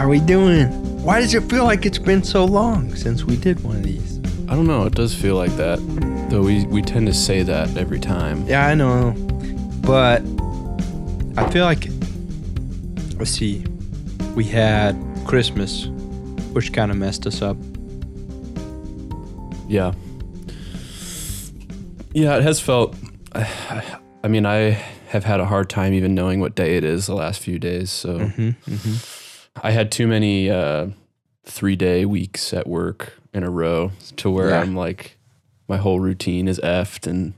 How we doing? Why does it feel like it's been so long since we did one of these? I don't know. It does feel like that, though. We we tend to say that every time. Yeah, I know. But I feel like let's see. We had Christmas, which kind of messed us up. Yeah. Yeah, it has felt. I mean, I have had a hard time even knowing what day it is the last few days. So Mm-hmm. I had too many uh, three day weeks at work in a row to where Yeah. I'm like, my whole routine is effed. And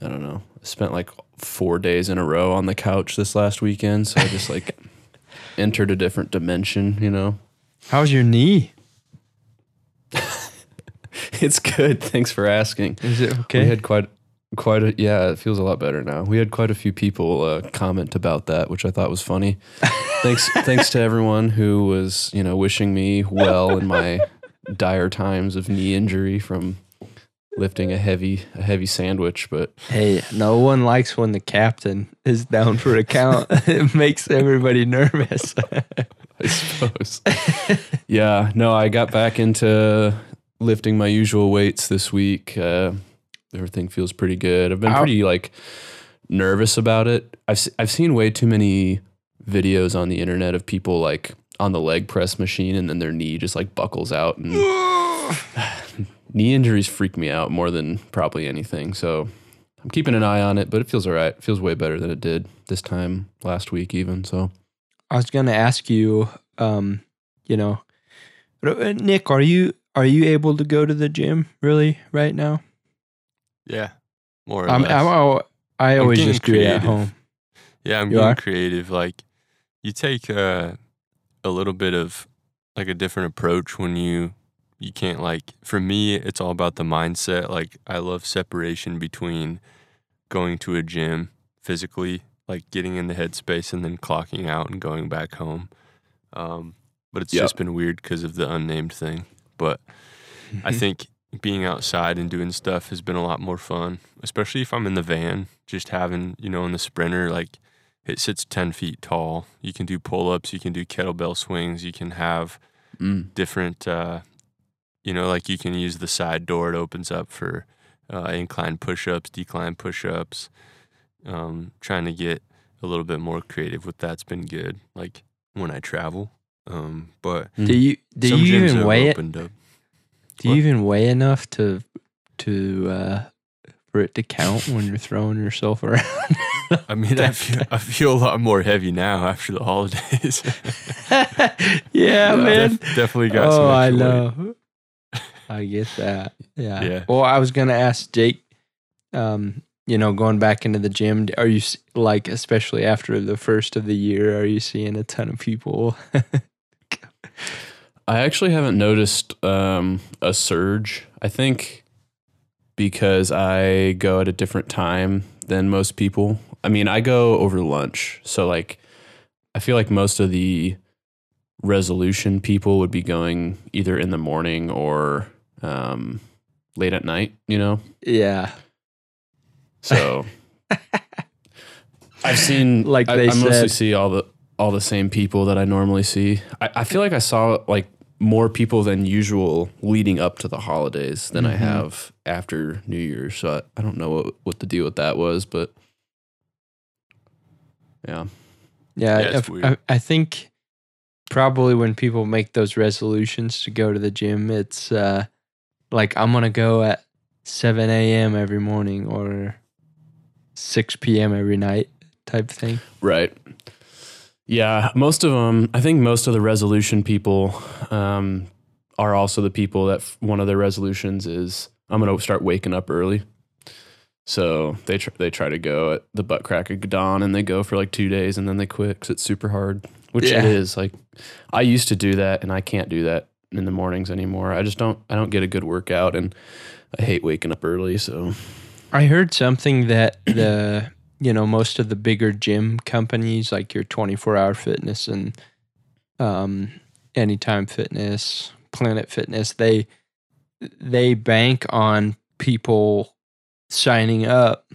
I don't know. I spent like four days in a row on the couch this last weekend. So I just like entered a different dimension, you know? How's your knee? It's good. Thanks for asking. Is it okay? We had quite quite a yeah, it feels a lot better now. We had quite a few people uh, comment about that, which I thought was funny. thanks thanks to everyone who was, you know, wishing me well in my dire times of knee injury from lifting a heavy a heavy sandwich, but Hey, no one likes when the captain is down for a count. it makes everybody nervous. I suppose. yeah, no, I got back into lifting my usual weights this week. Uh, everything feels pretty good. I've been How- pretty like nervous about it. I've I've seen way too many videos on the internet of people like on the leg press machine and then their knee just like buckles out and knee injuries freak me out more than probably anything. So I'm keeping an eye on it, but it feels all right. It feels way better than it did this time last week even. So I was gonna ask you, um, you know, Nick, are you are you able to go to the gym really right now? Yeah, more or I'm, less. I'm, al- I I'm always just do it at creative. home. yeah, I'm You getting are? creative. Like you take uh, a little bit of like a different approach when you you can't like for me it's all about the mindset. Like I love separation between going to a gym physically, like getting in the headspace and then clocking out and going back home. Um, but it's Yep. just been weird because of the unnamed thing. But I think being outside and doing stuff has been a lot more fun, especially if I'm in the van, just having, you know, in the sprinter, like it sits 10 feet tall. You can do pull ups, you can do kettlebell swings, you can have mm, different, uh, you know, like you can use the side door, it opens up for uh, incline push ups, decline push ups. Um, trying to get a little bit more creative with that's been good, like when I travel. Um, but do you do you even weigh it? up. Do you even weigh enough to to uh, for it to count when you're throwing yourself around? I mean, I feel, I feel a lot more heavy now after the holidays. yeah, man. Def- definitely got some oh, I weight. know. I get that. Yeah. Yeah. Well, I was gonna ask Jake. Um, you know, going back into the gym, are you like, especially after the first of the year, are you seeing a ton of people? I actually haven't noticed um, a surge. I think because I go at a different time than most people. I mean, I go over lunch. So, like, I feel like most of the resolution people would be going either in the morning or um, late at night, you know? yeah. So I've seen Like I, they I mostly see all the all the same people that I normally see. I, I feel like I saw like more people than usual leading up to the holidays than I Mhm. have after New Year's. So I, I don't know what, what the deal with that was, but yeah. Yeah, Yeah, if- I, I think probably when people make those resolutions to go to the gym, it's uh, like I'm gonna go at 7 a.m. every morning or 6 p.m. every night type thing. Right. Yeah, most of them. I think most of the resolution people um, are also the people that f- one of their resolutions is I'm going to start waking up early. So they tr- they try to go at the butt crack of dawn and they go for like two days and then they quit because it's super hard. Which Yeah. it is. Like I used to do that and I can't do that in the mornings anymore. I just don't. I don't get a good workout and I hate waking up early. So I heard something that the you know most of the bigger gym companies like your 24 hour fitness and um anytime fitness planet fitness they they bank on people signing up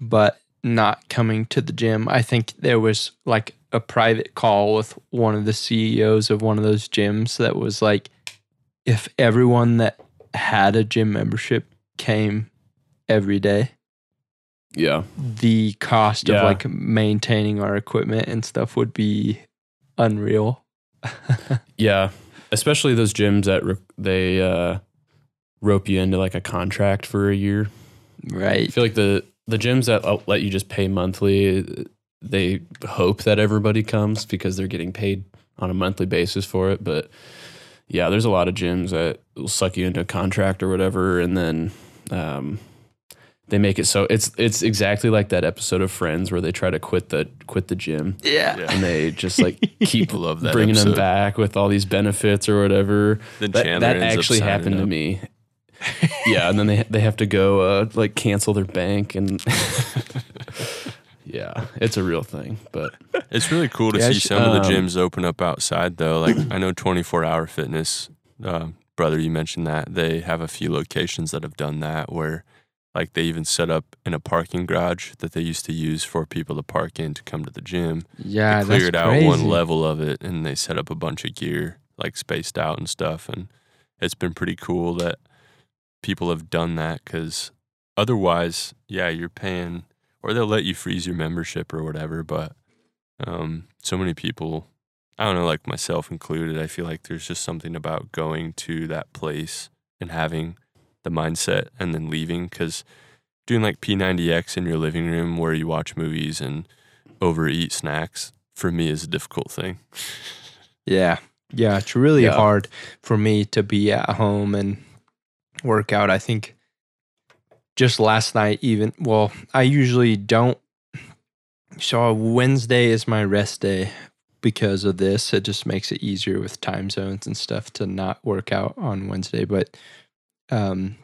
but not coming to the gym. I think there was like a private call with one of the CEOs of one of those gyms that was like, if everyone that had a gym membership came every day, Yeah. the cost of like maintaining our equipment and stuff would be unreal. Yeah, especially those gyms that re- they uh, rope you into like a contract for a year. Right. I feel like the the gyms that uh, let you just pay monthly, they hope that everybody comes because they're getting paid on a monthly basis for it. But yeah, there's a lot of gyms that will suck you into a contract or whatever, and then um, they make it so it's it's exactly like that episode of Friends where they try to quit the quit the gym Yeah. Yeah. and they just like keep love that. bringing them back with all these benefits or whatever. Then That, Chandler that ends actually signing happened to me. yeah, and then they they have to go uh, like cancel their bank and yeah, it's a real thing. But It's really cool to Yeah, see sh- some of the um, gyms open up outside though. Like I know 24 Hour Fitness, uh, brother, you mentioned that they have a few locations that have done that where, like, they even set up in a parking garage that they used to use for people to park in to come to the gym. Yeah. they cleared that's out crazy. one level of it and they set up a bunch of gear like spaced out and stuff. And it's been pretty cool that people have done that because otherwise, yeah, you're paying or they'll let you freeze your membership or whatever. But um, so many people, I don't know, like myself included, I feel like there's just something about going to that place and having the mindset and then leaving because doing like P90X in your living room where you watch movies and overeat snacks for me is a difficult thing. Yeah. Yeah. It's really Yeah. hard for me to be at home and work out. I think just last night, even, well, I usually don't. So Wednesday is my rest day because of this. It just makes it easier with time zones and stuff to not work out on Wednesday. But um,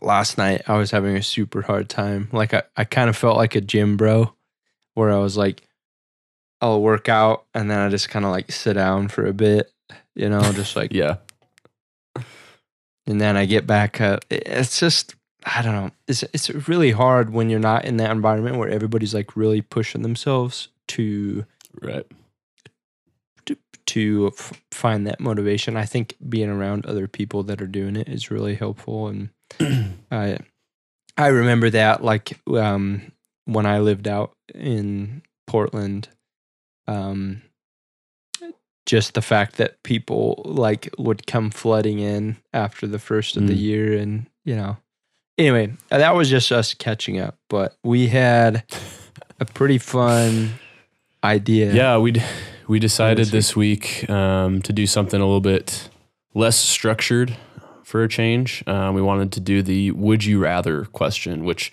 last night, I was having a super hard time. Like, I, I kind of felt like a gym bro where I was like, I'll work out and then I just kind of like sit down for a bit, you know, just like, yeah, and then I get back up. It's just, I don't know. It's it's really hard when you're not in that environment where everybody's like really pushing themselves to right. To f- find that motivation. I think being around other people that are doing it is really helpful, and I I remember that like um, when I lived out in Portland, um, just the fact that people like would come flooding in after the first of the Mm. year, and you know. Anyway, that was just us catching up, but we had a pretty fun idea. Yeah, we we decided this this week um, to do something a little bit less structured for a change. Um, we wanted to do the "Would you rather" question, which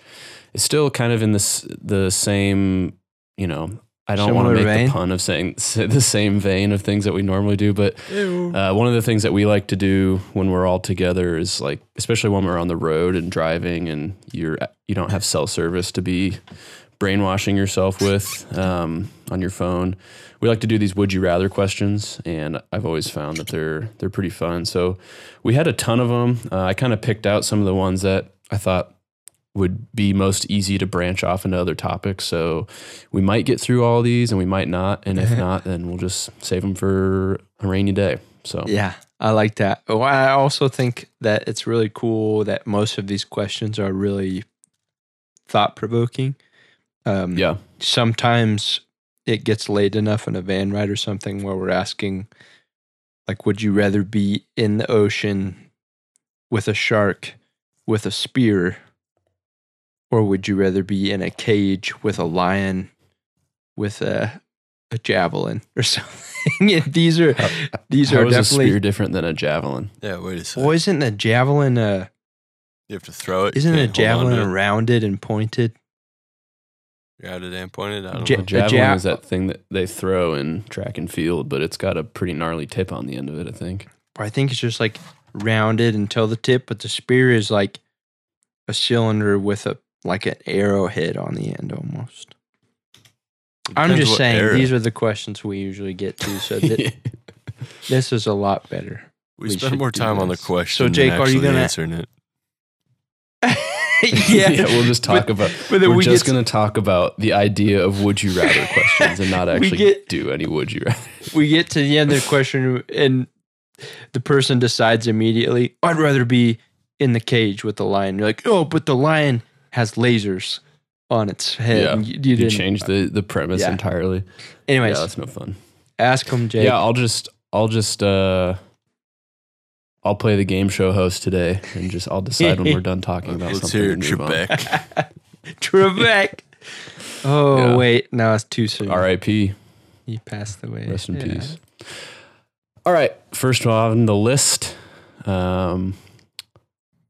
is still kind of in this the same. You know, I don't want to make vein? the pun of saying the same vein of things that we normally do, but uh, one of the things that we like to do when we're all together is like, especially when we're on the road and driving, and you're you don't have cell service to be brainwashing yourself with um, on your phone. We like to do these "Would you rather" questions, and I've always found that they're they're pretty fun. So we had a ton of them. Uh, I kind of picked out some of the ones that I thought would be most easy to branch off into other topics. So we might get through all these, and we might not. And if not, then we'll just save them for a rainy day. So Yeah, I like that. Oh, I also think that it's really cool that most of these questions are really thought provoking. Um, yeah, Sometimes it gets late enough in a van ride or something where we're asking, like, would you rather be in the ocean with a shark with a spear, or would you rather be in a cage with a lion with a a javelin or something? And these are these how are is a definitely spear different than a javelin? Yeah, wait a second. well, isn't a javelin uh You have to throw it. you isn't a can't hold on to javelin it. rounded and pointed? Rounded and pointed. I don't Ja- A know. javelin ja- is that thing that they throw in track and field, but it's got a pretty gnarly tip on the end of it. I think. I think it's just like rounded until the tip, but the spear is like a cylinder with a like an arrowhead on the end almost. I'm just saying era. these are the questions we usually get to, so th- this is a lot better. we, we spend more do time on the this. So. Jake, than are you gonna- answering it? Yeah. we'll just talk But- about. but then we're we just going to talk about the idea of would you rather questions and not actually get- do any would you rather. we get to the end of the question and the person decides immediately i'd rather be in the cage with the lion you're like oh but the lion has lasers on its head Yeah. you, you You change the the premise Yeah. entirely. anyways yeah, that's no fun. ask him jake Yeah, I'll just I'll just uh I'll play the game show host today and just I'll decide when we're done talking about Let's something. hear it, and move on. Trebek. Trebek. oh Yeah. wait no it's too soon R.I.P. he passed away Rest in Yeah. peace. All right, first on the list. Um,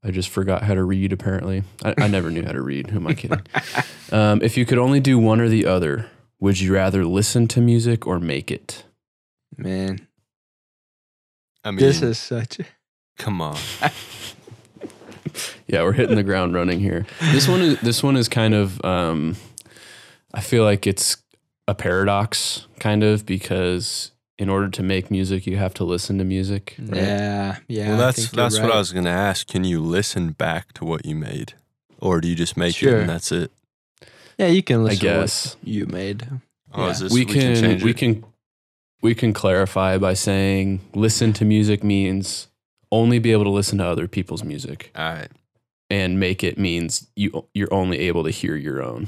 I just forgot how to read. Apparently, I, I never knew how to read. Who am I kidding? um, if you could only do one or the other, would you rather listen to music or make it? man I mean, this is such a come on. Yeah, we're hitting the ground running here. This one is this one is kind of um I feel like it's a paradox kind of because in order to make music you have to listen to music. right? yeah yeah well, I that's think you're that's what. I was gonna ask. Can you listen back to what you made, or do you just make it and that's it? yeah you can listen I guess. to what you made Oh, is this, we can, change we it? can we can clarify by saying listen to music means only be able to listen to other people's music All right. and make it means you you're only able to hear your own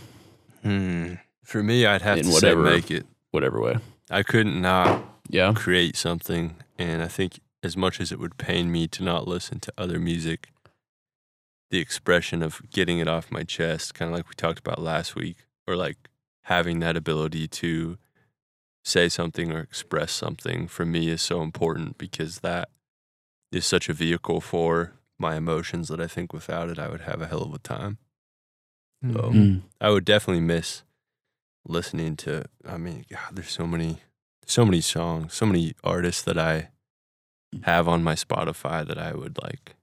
hmm. For me, I'd have In to whatever- say make it. whatever way. I couldn't not Yeah. create something, and I think as much as it would pain me to not listen to other music, the expression of getting it off my chest, kind of like we talked about last week, or like having that ability to say something or express something for me is so important because that is such a vehicle for my emotions that I think without it I would have a hell of a time. So Mm. I would definitely miss listening to. I mean, God, there's so many, so many songs, so many artists that I have on my Spotify that I would like.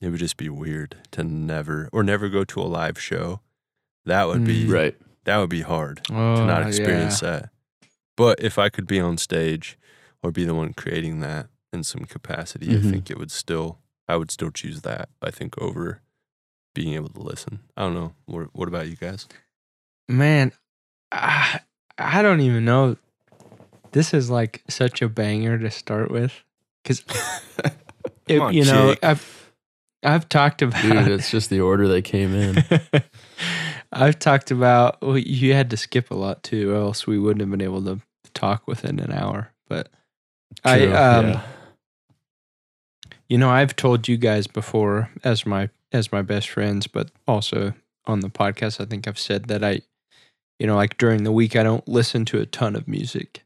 It would just be weird to never or never go to a live show. That would be Right. that would be hard oh, to not yeah. experience that. But if I could be on stage or be the one creating that in some capacity, Mhm. I think it would still. I would still choose that. I think over being able to listen. I don't know. What, what about you guys? Man, I, I don't even know. This is like such a banger to start with, because Come on, you know Jake. I've I've talked Dude, about. it's just the order they came in. I've talked about. Well, you had to skip a lot too, or else we wouldn't have been able to talk within an hour. But I, um, yeah. You know, I've told you guys before as my as my best friends, but also on the podcast, I think I've said that I, you know, like during the week, I don't listen to a ton of music,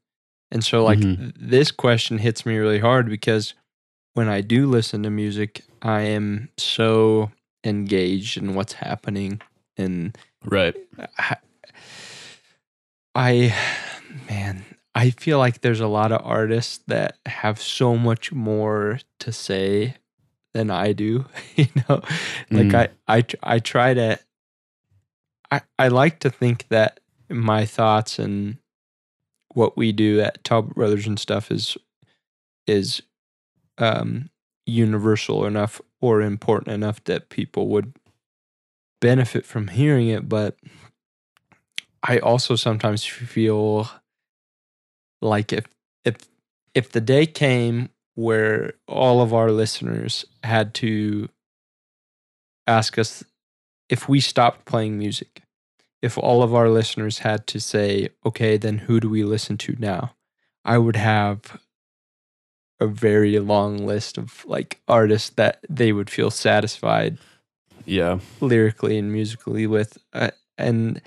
and so like Mhm. this question hits me really hard because when I do listen to music, I am so engaged in what's happening, and Right. I, I man, I feel like there's a lot of artists that have so much more to say than I do. you know, like Mm. I, I, I try to. I, I like to think that my thoughts and what we do at Talbott Brothers and stuff is is um, universal enough or important enough that people would benefit from hearing it, but I also sometimes feel like if if if the day came where all of our listeners had to ask us if we stopped playing music, if all of our listeners had to say, okay, then who do we listen to now? I would have a very long list of like artists that they would feel satisfied Yeah. lyrically and musically with uh, and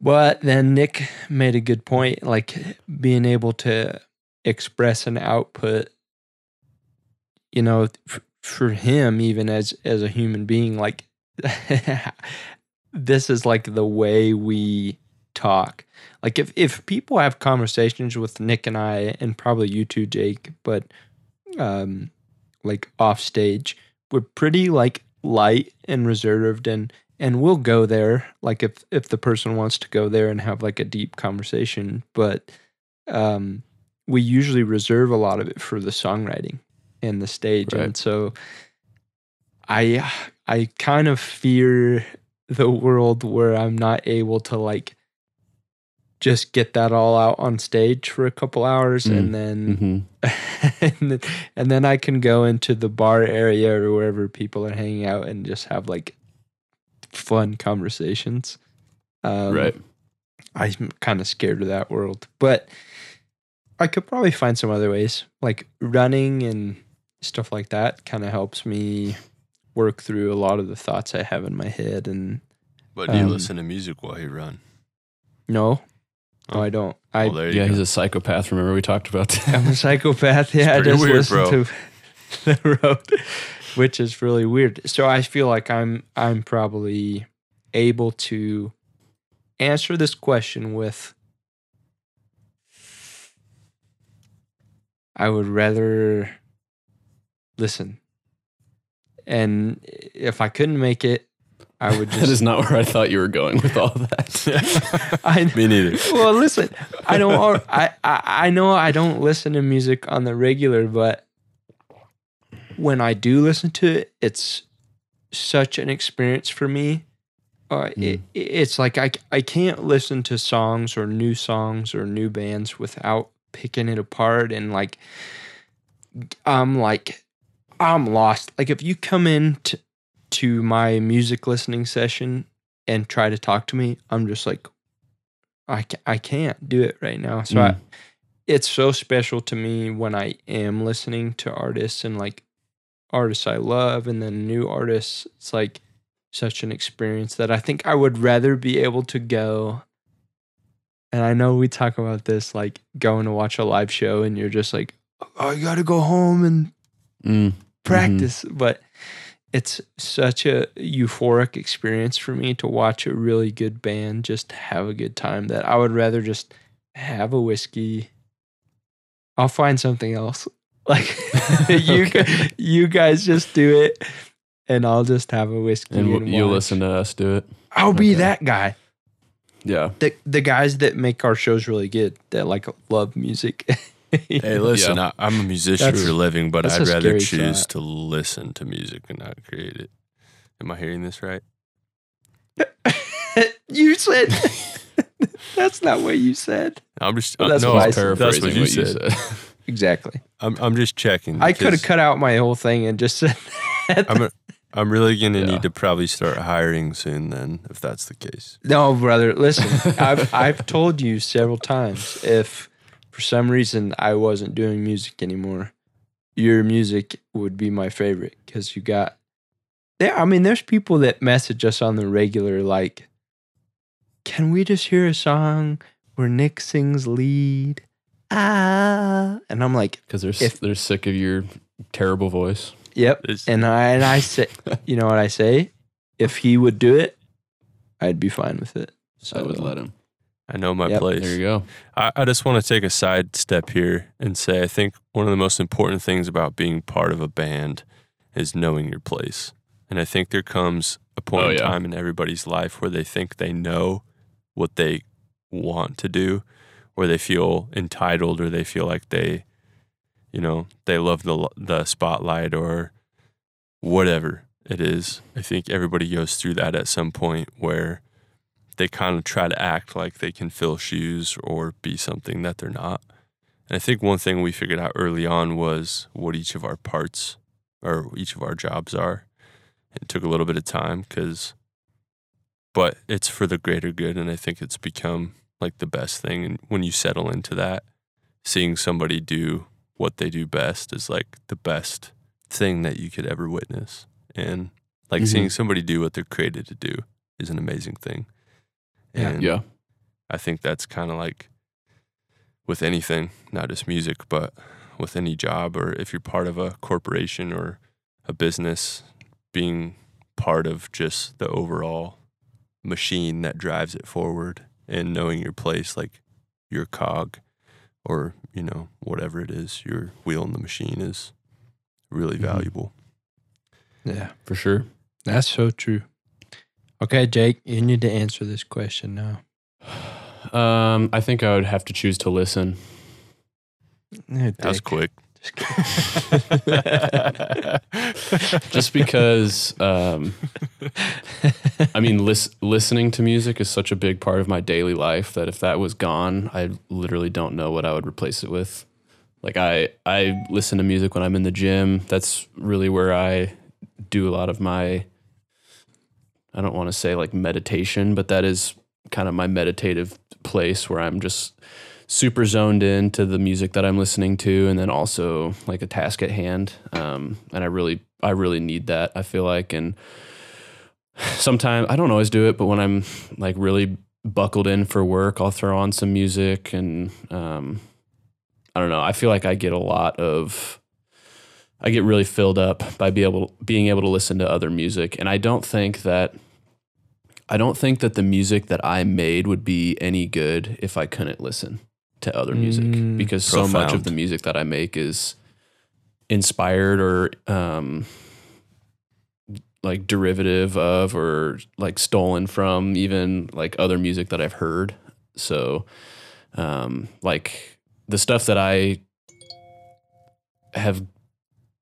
but then nick made a good point like being able to express an output you know for him even as as a human being like this is like the way we talk. Like if if people have conversations with nick and i and probably you too jake but um like off stage we're pretty like light and reserved and and we'll go there like if if the person wants to go there and have like a deep conversation but um we usually reserve a lot of it for the songwriting and the stage Right. and so i I kind of fear the world where I'm not able to like just get that all out on stage for a couple hours Mm. and then hmm and, then, and then I can go into the bar area or wherever people are hanging out and just have like fun conversations. Um, right. I'm kind of scared of that world, but I could probably find some other ways, like running and stuff like that. Kind of helps me work through a lot of the thoughts I have in my head. And But do you Um, listen to music while you run? no, no, Oh. I don't. I Well, there you Yeah, go. he's a psychopath. Remember we talked about that? I'm a psychopath. Yeah, I just weird, listen bro. to the road, which is really weird. So I feel like I'm I'm probably able to answer this question with I would rather listen. And if I couldn't make it, I would just. that is not where I thought you were going with all that. I Me neither. well, listen, I don't. I, I I know I don't listen to music on the regular, but when I do listen to it, it's such an experience for me. Uh, it, it's like I I can't listen to songs or new songs or new bands without picking it apart and like I'm like I'm lost. Like if you come in to, to my music listening session and try to talk to me, I'm just like I ca- I can't do it right now. So I, Mm. it's so special to me when I am listening to artists and like artists I love and then new artists. It's like such an experience that I think I would rather be able to go. And I know we talk about this like going to watch a live show and you're just like, oh, you got to go home and Mm. practice, but it's such a euphoric experience for me to watch a really good band just have a good time that I would rather just have a whiskey. I'll find something else. Like you, Okay. you guys just do it, and I'll just have a whiskey. And And, you watch. listen to us do it. I'll be Okay. that guy. Yeah. The the guys that make our shows really good. That like love music. Hey, listen, Yeah. I, I'm a musician That's- for a living, but I'd rather choose thought. to listen to music and not create it. Am I hearing this right? you said that's not what you said. I'm just Well, uh, that's no, what I that's said. that's Paraphrasing what you said. Exactly. I'm I'm just checking. I could have cut out my whole thing and just said that. I'm a, I'm really gonna Yeah. need to probably start hiring soon. Then, if that's the case, No, brother, listen. I've I've told you several times if for some reason I wasn't doing music anymore, your music would be my favorite because you got there. I mean, there's people that message us on the regular like, "Can we just hear a song where Nick sings lead?" Ah, and I'm like, Because they're, If- they're sick of your terrible voice. "Yep." It's- And I and I say, you know what I say? If he would do it, I'd be fine with it. So I would let him. I know my Yep, place. There you go. I, I just want to take a side step here and say I think one of the most important things about being part of a band is knowing your place. And I think there comes a point Oh, in yeah. time in everybody's life where they think they know what they want to do, or they feel entitled, or they feel like they, you know, they love the the spotlight or whatever it is. I think everybody goes through that at some point where they kind of try to act like they can fill shoes or be something that they're not. And I think one thing we figured out early on was what each of our parts or each of our jobs are. It took a little bit of time because, but it's for the greater good. And I think it's become like the best thing. And when you settle into that, seeing somebody do what they do best is like the best thing that you could ever witness. And like Mhm. seeing somebody do what they're created to do is an amazing thing. And Yeah. I think that's kind of like with anything, not just music, but with any job or if you're part of a corporation or a business, being part of just the overall machine that drives it forward and knowing your place, like your cog or, you know, whatever it is, your wheel in the machine is really Mhm. valuable. Yeah. For sure. That's so true. Okay, Jake, you need to answer this question now. Um, I think I would have to choose to listen. That was quick. just because um, I mean, lis- listening to music is such a big part of my daily life that if that was gone, I literally don't know what I would replace it with. Like I, I listen to music when I'm in the gym. That's really where I do a lot of my. I don't want to say like meditation, but that is kind of my meditative place where I'm just super zoned in to the music that I'm listening to, and then also like a task at hand. Um, and I really, I really need that. I feel like, and sometimes I don't always do it, but when I'm like really buckled in for work, I'll throw on some music, and um, I don't know. I feel like I get a lot of. I get really filled up by be able being able to listen to other music, and I don't think that I don't think that the music that I made would be any good if I couldn't listen to other music Mm, because so much of the music that I make is inspired or um, like derivative of or like stolen from even like other music that I've heard. So um, like the stuff that I have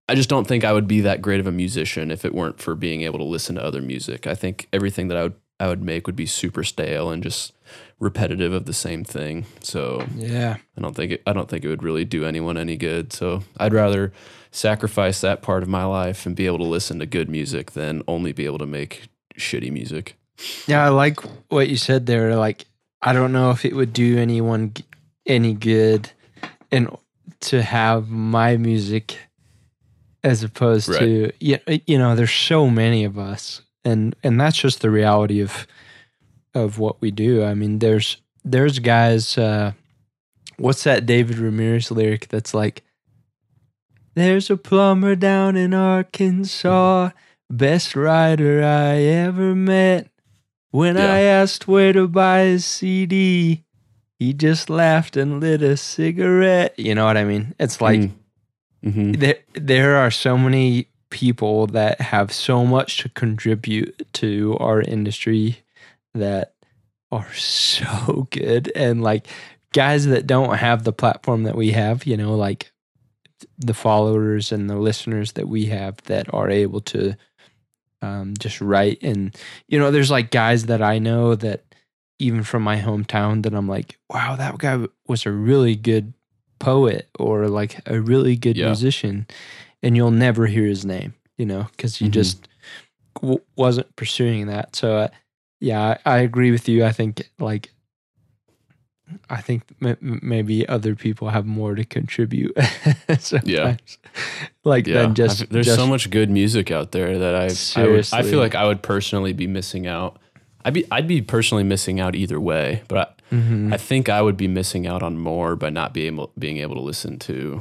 I just don't think I would be that great of a musician if it weren't for being able to listen to other music. I think everything that I would I would make would be super stale and just repetitive of the same thing. So yeah. I don't think it, I don't think it would really do anyone any good. So I'd rather sacrifice that part of my life and be able to listen to good music than only be able to make shitty music. Yeah, I like what you said there. Like, I don't know if it would do anyone any good and to have my music as opposed to you, you know, there's so many of us and and that's just the reality of of what we do. I mean, there's there's guys uh what's that David Ramirez lyric that's like there's a plumber down in Arkansas, best writer I ever met. When I asked where to buy his CD, he just laughed and lit a cigarette. You know what I mean? It's like Mm. Mhm. there there are so many people that have so much to contribute to our industry that are so good. And like guys that don't have the platform that we have, you know, like the followers and the listeners that we have that are able to um, just write. And you know there's like guys that I know that even from my hometown that I'm like wow that guy was a really good poet or like a really good Yeah. musician and you'll never hear his name you know because he Mhm. just w- wasn't pursuing that so uh, yeah I, I agree with you I think like I think m- maybe other people have more to contribute sometimes. like Yeah, than just I've- there's just- so much good music out there that I I, would, I feel like I would personally be missing out. I'd be I'd be personally missing out either way, but. I, I think I would be missing out on more by not being able being able to listen to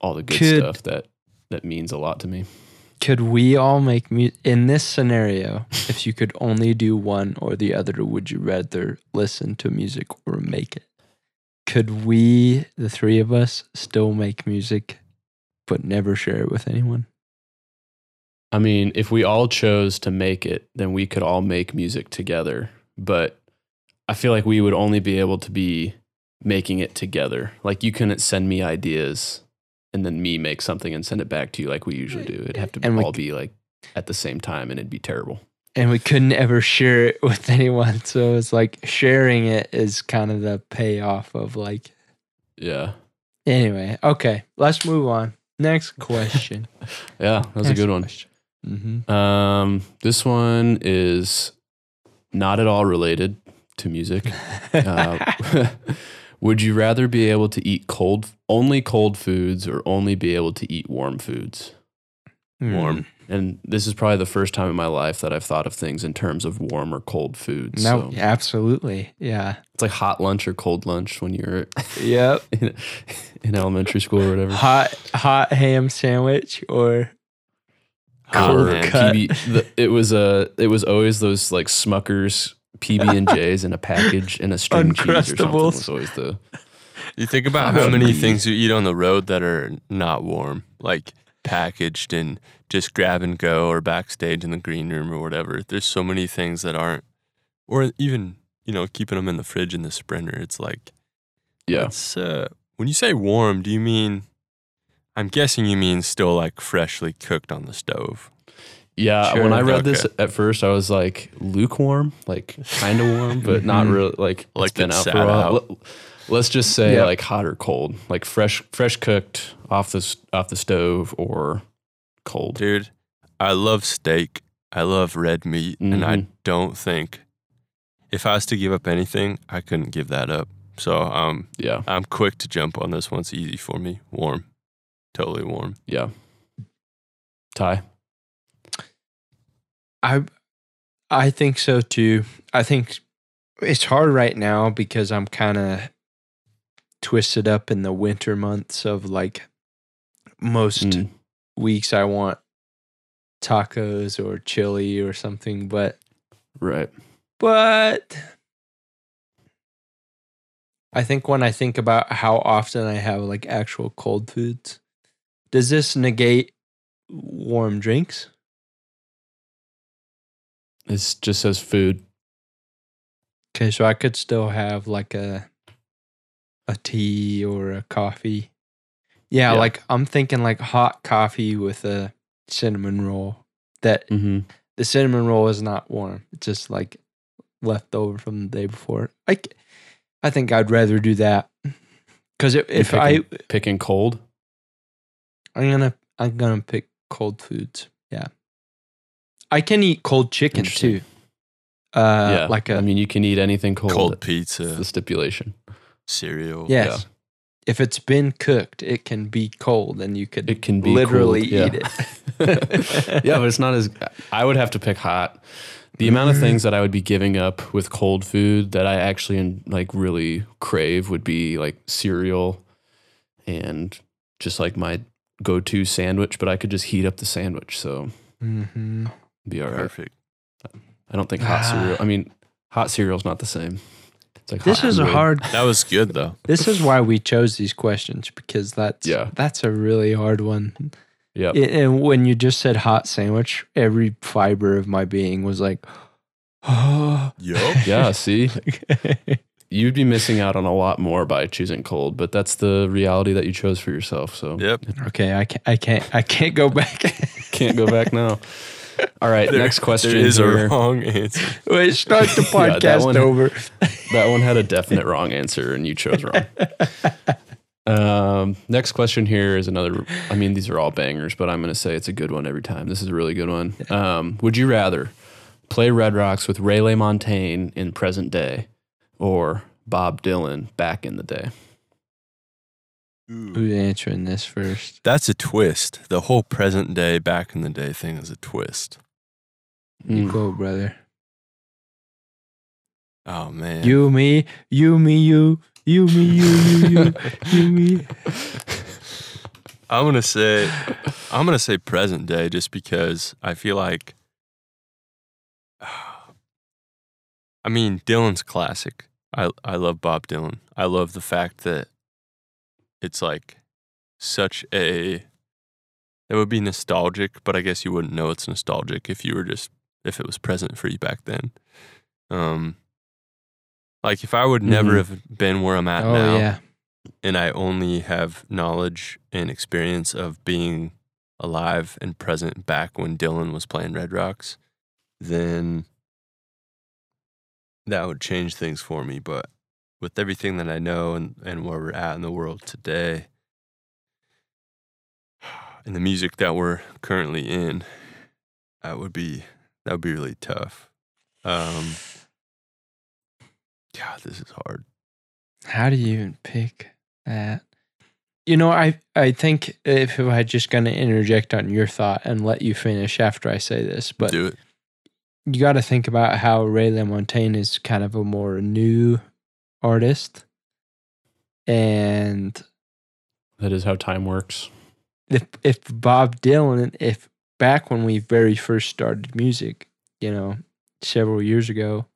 all the good Could- stuff that that means a lot to me. Could we all make music in this scenario? if you could only do one or the other, would you rather listen to music or make it? Could we, the three of us, still make music but never share it with anyone? I mean, if we all chose to make it, then we could all make music together. But I feel like we would only be able to be making it together. Like you couldn't send me ideas and then me make something and send it back to you like we usually do. It'd have to And all c- be like at the same time and it'd be terrible. And we couldn't ever share it with anyone. So it's like sharing it is kind of the payoff of like, Yeah. anyway, okay, let's move on. Next question. Yeah, that was a good one. Mm-hmm. Um, this one is not at all related to music. Uh, would you rather be able to eat cold, only cold foods, or only be able to eat warm foods? Hmm. Warm. And this is probably the first time in my life that I've thought of things in terms of warm or cold foods. No, So absolutely. Yeah. it's like hot lunch or cold lunch when you're Yep. in, in elementary school or whatever. hot hot ham sandwich or Oh, man. cut. PB, the, it was a, it was always those like Smuckers PB and J's in a package and a string cheese or something Uncrustables. was always the You think about how many things you eat on the road that are not warm, like packaged and just grab and go or backstage in the green room or whatever. There's so many things that aren't, or even, you know, keeping them in the fridge in the sprinter. It's like, yeah. it's, uh, when you say warm, do you mean, I'm guessing you mean still like freshly cooked on the stove. Yeah, Sure. when I read this at first, I was like lukewarm, like kind of warm, but not Mhm. really. Like Like it's been out for a while. Let's just say Yep. like hot or cold, like fresh, fresh cooked off the off the stove or cold. Dude, I love steak. I love red meat. And I Mhm. don't think if I was to give up anything, I couldn't give that up. So um, Yeah, I'm quick to jump on this one. It's easy for me. Warm. Totally warm. yeah. Ty, I I think so too. I think it's hard right now because I'm kind of twisted up in the winter months of like most Mm. weeks I want tacos or chili or something, but right? but I think when I think about how often I have like actual cold foods, does this negate warm drinks? It just says food. Okay, so I could still have like a a tea or a coffee. Yeah, Yeah. like I'm thinking like hot coffee with a cinnamon roll. That Mm-hmm. the cinnamon roll is not warm. It's just like left over from the day before. Like I think I'd rather do that. Cuz if, if I picking cold, I'm to I'm to pick cold foods. Yeah. I can eat cold chicken too. Uh yeah. like a I mean, you can eat anything cold. Cold That's pizza, the stipulation. cereal. Yes. If it's been cooked, it can be cold and you could It can be literally cooled, yeah. eat it. yeah, but it's not as. I would have to pick hot. The amount of things that I would be giving up with cold food that I actually like really crave would be like cereal and just like my go-to sandwich. But I could just heat up the sandwich, so hmm it'd be all right. Perfect. I don't think hot Ah. cereal. I mean, hot cereal's not the same. It's like This hot is a and good. hard. That was good though. This is why we chose these questions because that's Yeah. that's a really hard one. Yep. It- and when you just said hot sandwich, every fiber of my being was like, oh. Yup. Yeah. See, you'd be missing out on a lot more by choosing cold, but that's the reality that you chose for yourself. So Yep. okay, I can't, I can't, I can't go back. can't go back now. All right, There- next question. There is here. a wrong answer. Wait, start the Yeah, that podcast one- over. That one had a definite wrong answer, and you chose wrong. Um, next question here is another. I mean, these are all bangers, but I'm going to say it's a good one every time. This is a really good one. Um, would you rather play Red Rocks with Ray Montaigne in present day, or Bob Dylan back in the day? Who's answering this first? That's a twist. The whole present day, back in the day thing is a twist. You Mm. go, brother. Oh man. You, me, you, me, you, you, me, you, you, you, you, me. I'm gonna say I'm gonna say present day just because I feel like I mean Dylan's classic. I I love Bob Dylan. I love the fact that it's like such a it would be nostalgic, but I guess you wouldn't know it's nostalgic if you were just if it was present for you back then. Um like if I would never Mhm. have been where I'm at Oh now yeah. and I only have knowledge and experience of being alive and present back when Dylan was playing Red Rocks, then that would change things for me. But with everything that I know and, and where we're at in the world today, and the music that we're currently in, that would be that would be really tough. Um, God, this is hard. How do you even pick that? You know, I I think if I just gonna interject on your thought and let you finish after I say this, but Do it. you got to think about how Ray LaMontagne is kind of a more new artist, and That is how time works. if if Bob Dylan, if back when we very first started music, you know, several years ago,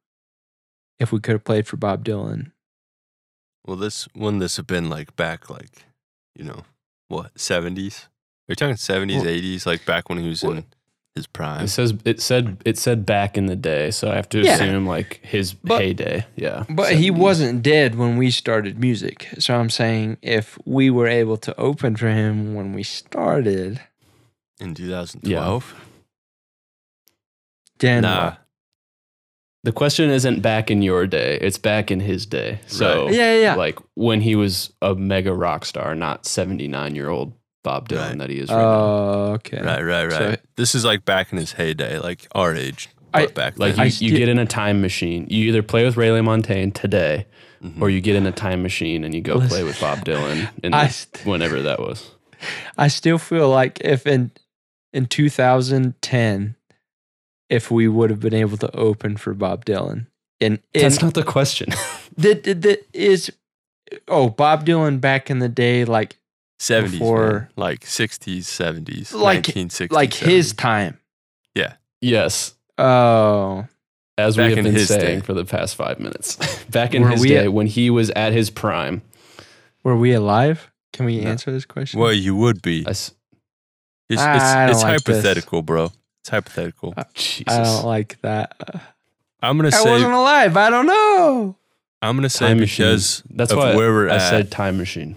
if we could have played for Bob Dylan, Well, this wouldn't this have been like back, like you know, what seventies? Are you talking seventies, Well- eighties? Like back when he was Well- in his prime. It says it said it said back in the day, so I have to Yeah. assume like his But- heyday. Yeah, But he wasn't dead when we started music. So I'm saying if we were able to open for him when we started, in 2012. then Nah, The question isn't back in your day; it's back in his day. So Right. Yeah, yeah, yeah. like when he was a mega rock star, not seventy nine year old Bob Dylan Right. that he is right now. Oh, okay. right, right, right. So- this is like back in his heyday, like our age, I- back Like you, I you get in a time machine. You either play with Ray LaMontagne today, Mhm. or you get in a time machine and you go play with Bob Dylan in I the- st- whenever that was. I still feel like if in in 2010, if we would have been able to open for Bob Dylan, and, and That's not the question. that that- that is oh Bob Dylan back in the day, like 70s, before- man. like 60s, 70s, Like- 1960s, like his 70s. time. Yeah yes, Oh, as Back we have been saying day. for the past five minutes. Back in Were his day, at- when he was at his prime, were we alive? Can we No. answer this question? Well, you would be. I s- It's, I it's, don't it's like this. hypothetical, bro. It's hypothetical. Uh, Jesus. I don't like that. I'm gonna I say. I wasn't alive. I don't know. I'm gonna say time machine. That's of why where we're I at said time machine.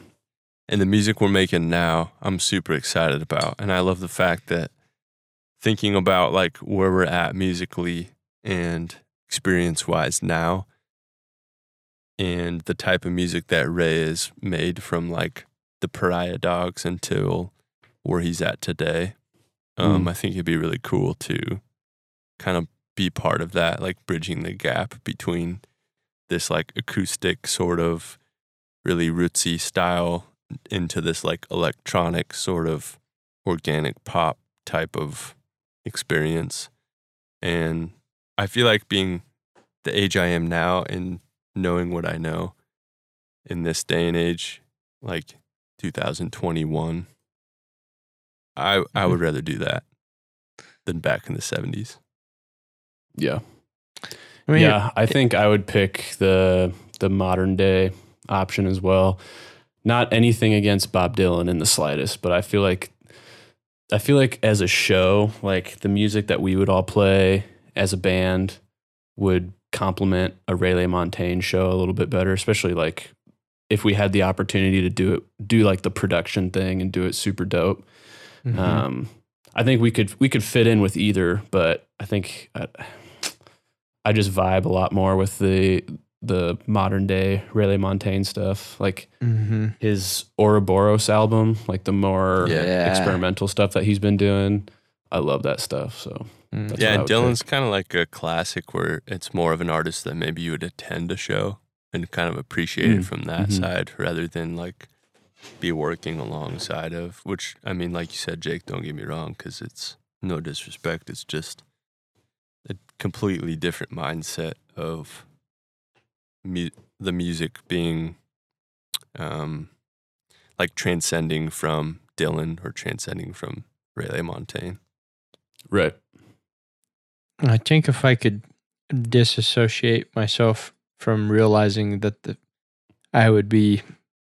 And the music we're making now, I'm super excited about, and I love the fact that thinking about like where we're at musically and experience wise now, and the type of music that Ray has made from like the Pariah Dogs until where he's at today. Um, Mm. I think it'd be really cool to kind of be part of that, like bridging the gap between this like acoustic sort of really rootsy style into this like electronic sort of organic pop type of experience. And I feel like being the age I am now and knowing what I know in this day and age, like 2021, I I mm-hmm. would rather do that than back in the 70s. Yeah. I mean, yeah, I think I would pick the the modern day option as well. Not anything against Bob Dylan in the slightest, but I feel like I feel like as a show, like the music that we would all play as a band would complement a Ray LaMontagne show a little bit better, especially like if we had the opportunity to do it do like the production thing and do it super dope. mhm. Um, I think we could we could fit in with either, but I think I, I just vibe a lot more with the the modern day Ray Montaigne stuff, like Mhm. his Ouroboros album, like the more Yeah. experimental stuff that he's been doing. I love that stuff. So Mm. Yeah, what I and would Dylan's kind of like a classic where it's more of an artist that maybe you would attend a show and kind of appreciate Mm, it from that mhm. side rather than like be working alongside of, which I mean, like you said, Jake, don't get me wrong, because it's no disrespect. It's just a completely different mindset of mu- the music being um, like transcending from Dylan or transcending from Ray LaMontagne. right, I think if I could disassociate myself from realizing that the I would be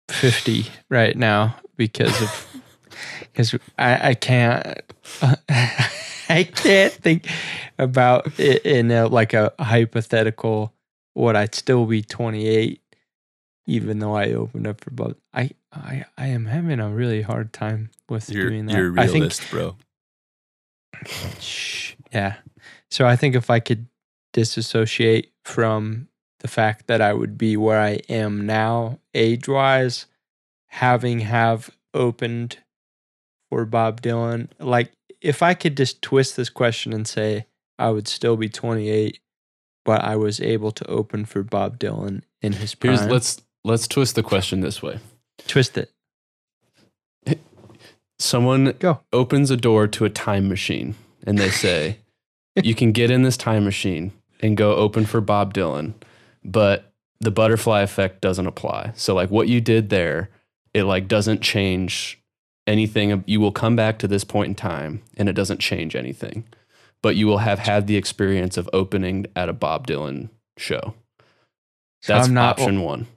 50 right now because of because I, I can't I can't think about it in a, like a hypothetical would I'd still be 28 even though I opened up for both I I I am having a really hard time with You're, doing that you're a I think bro. Shh. Yeah. So I think if I could disassociate from the fact that I would be where I am now, age wise, having have opened for Bob Dylan, like if I could just twist this question and say I would still be 28, but I was able to open for Bob Dylan in his prime. here's let's let's twist the question this way. twist it. Someone Go. opens a door to a time machine and they say, You can get in this time machine and go open for Bob Dylan, but the butterfly effect doesn't apply. So, like what you did there, it like doesn't change anything. You will come back to this point in time and it doesn't change anything, but you will have had the experience of opening at a Bob Dylan show. That's I'm not option one.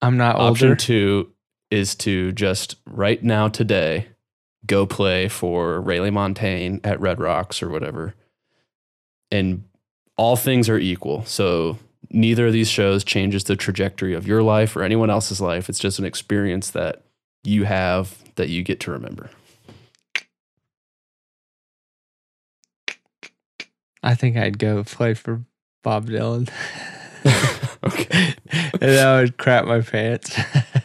I'm not Option older. two is to just right now, today, go play for Ray LaMontagne at Red Rocks or whatever. And all things are equal. So neither of these shows changes the trajectory of your life or anyone else's life. It's just an experience that you have that you get to remember. I think I'd go play for Bob Dylan. okay. and I would crap my pants.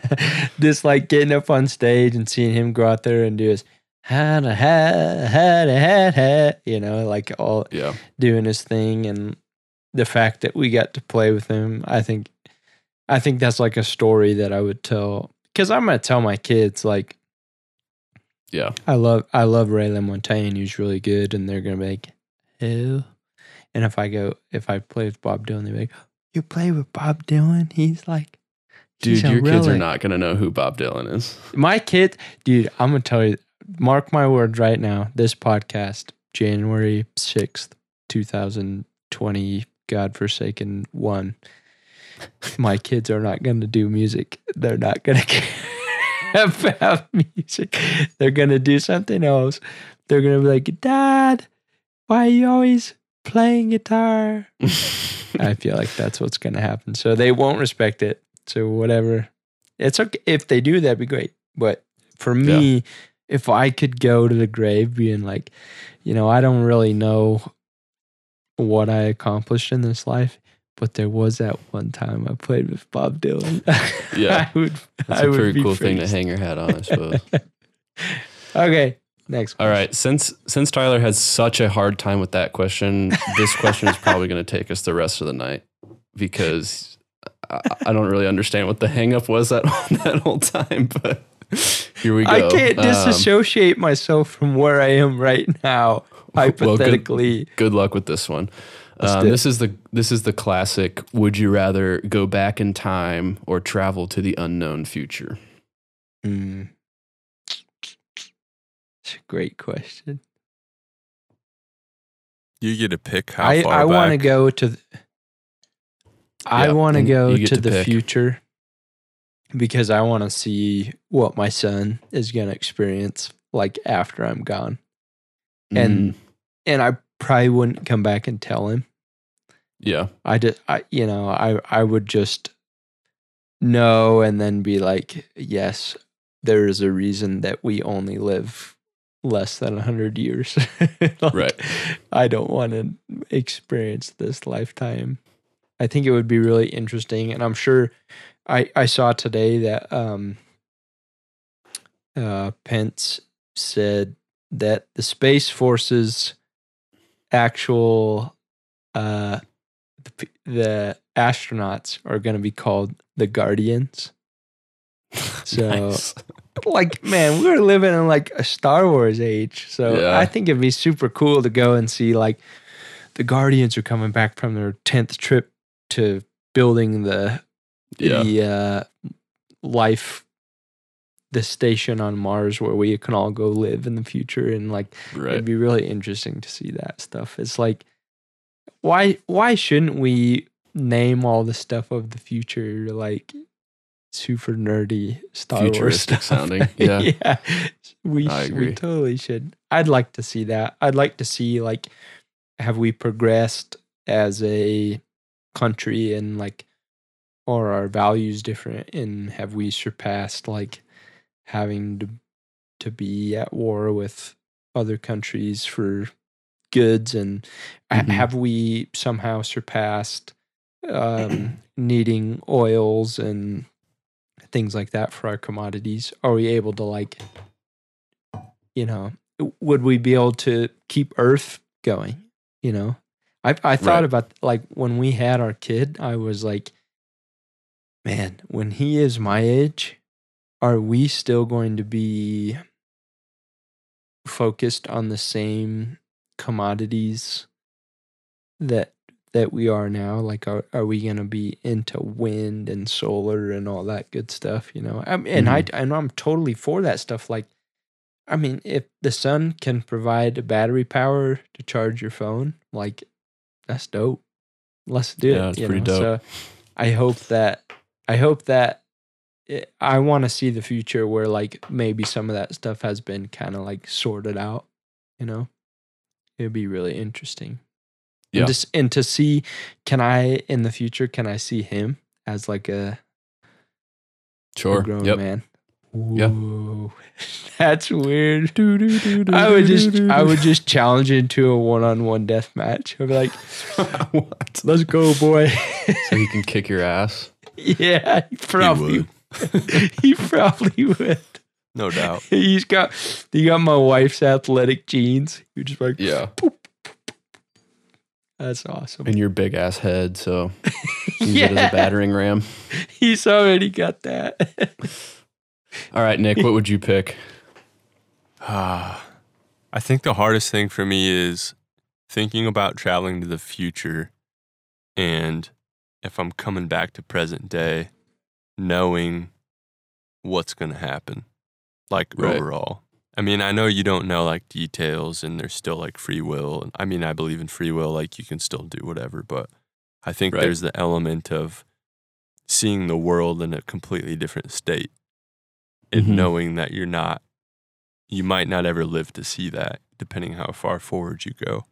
Just like getting up on stage and seeing him go out there and do his had a hat, had a hat, hat, you know, like all Yeah. doing his thing. And the fact that we got to play with him, I think, I think that's like a story that I would tell because I'm gonna tell my kids like, Yeah. I love, I love Ray LaMontagne. He's really good, and they're gonna be like, who? And if I go, if I play with Bob Dylan, they're like, you play with Bob Dylan? He's like, Dude, your kids are not going to know who Bob Dylan is. My kid, dude, I'm gonna tell you, mark my words right now. This podcast, January sixth, two thousand twenty, godforsaken one. My kids are not gonna do music. They're not gonna care about music. They're gonna do something else. They're gonna be like, Dad, why are you always playing guitar? I feel like that's what's gonna happen. So they won't respect it. So whatever. It's okay if they do. That'd be great. But for me, if I could go to the grave being like, you know, I don't really know what I accomplished in this life, but there was that one time I played with Bob Dylan. Yeah. I would. That's I a would pretty be cool thing to hang your hat on, I suppose. Okay, next. All right. Since since Tyler has such a hard time with that question, this question is probably going to take us the rest of the night because I, I don't really understand what the hangup was that that whole time. But here we go. I can't Um, disassociate myself from where I am right now. Well, good- Hypothetically, good luck with this one. Um, this is the this is the classic. Would you rather go back in time or travel to the unknown future? Mm. Great question. You get to pick how I, far I want to go to. th- I Yeah, want to go to to the pick. future because I want to see what my son is going to experience like after I'm gone. And- Mm, And I probably wouldn't come back and tell him. yeah, I just, I, you know, I, I would just know and then be like, yes, there is a reason that we only live less than 100 years. Like, Right. I don't want to experience this lifetime. I think it would be really interesting. And I'm sure I, I saw today that um, uh, Pence said that the Space Force's actual uh, the, the astronauts are going to be called the Guardians. So, Nice. like, man, we're living in like a Star Wars age. So Yeah. I think it'd be super cool to go and see like the Guardians are coming back from their tenth trip to building the yeah, the uh, life the station on Mars where we can all go live in the future and like right. it'd be really interesting to see that stuff. It's like why why shouldn't we name all the stuff of the future like super nerdy Star Wars Futuristic stuff? sounding, yeah. yeah. We I sh- agree. we totally should. I'd like to see that. I'd like to see like have we progressed as a country and like are our values different and have we surpassed like having to to be at war with other countries for goods and Mhm. have we somehow surpassed um, needing oils and things like that for our commodities are we able to like you know would we be able to keep earth going you know i i thought Right. about like when we had our kid i was like man when he is my age are we still going to be focused on the same commodities that that we are now like are, are we going to be into wind and solar and all that good stuff you know I mean, and i mm-hmm. and i'm totally for that stuff like i mean if the sun can provide battery power to charge your phone like that's dope let's do Yeah, it it's you pretty know? dope. so i hope that i hope that it, I want to see the future where like maybe some of that stuff has been kind of like sorted out. You know, it'd be really interesting. Yeah. And, just, and to see, can I in the future? Can I see him as like a, a Sure. grown Yep. man? Yeah. That's weird. I would just I would just challenge him to a one on one death match. I'd be like, what? let's go, boy. So he can kick your ass. yeah, he He probably would, he probably would. no doubt. He's got he got my wife's athletic jeans. You're just like, Yeah. That's awesome. And your big ass head, so use it as a battering ram. he's already got that. All right, Nick, what would you pick? Ah, I think the hardest thing for me is thinking about traveling to the future and if I'm coming back to present day, knowing what's going to happen, like Right. overall. I mean, I know you don't know like details and there's still like free will. I mean, I believe in free will, like you can still do whatever, but I think Right. there's the element of seeing the world in a completely different state and Mhm. knowing that you're not you might not ever live to see that depending how far forward you go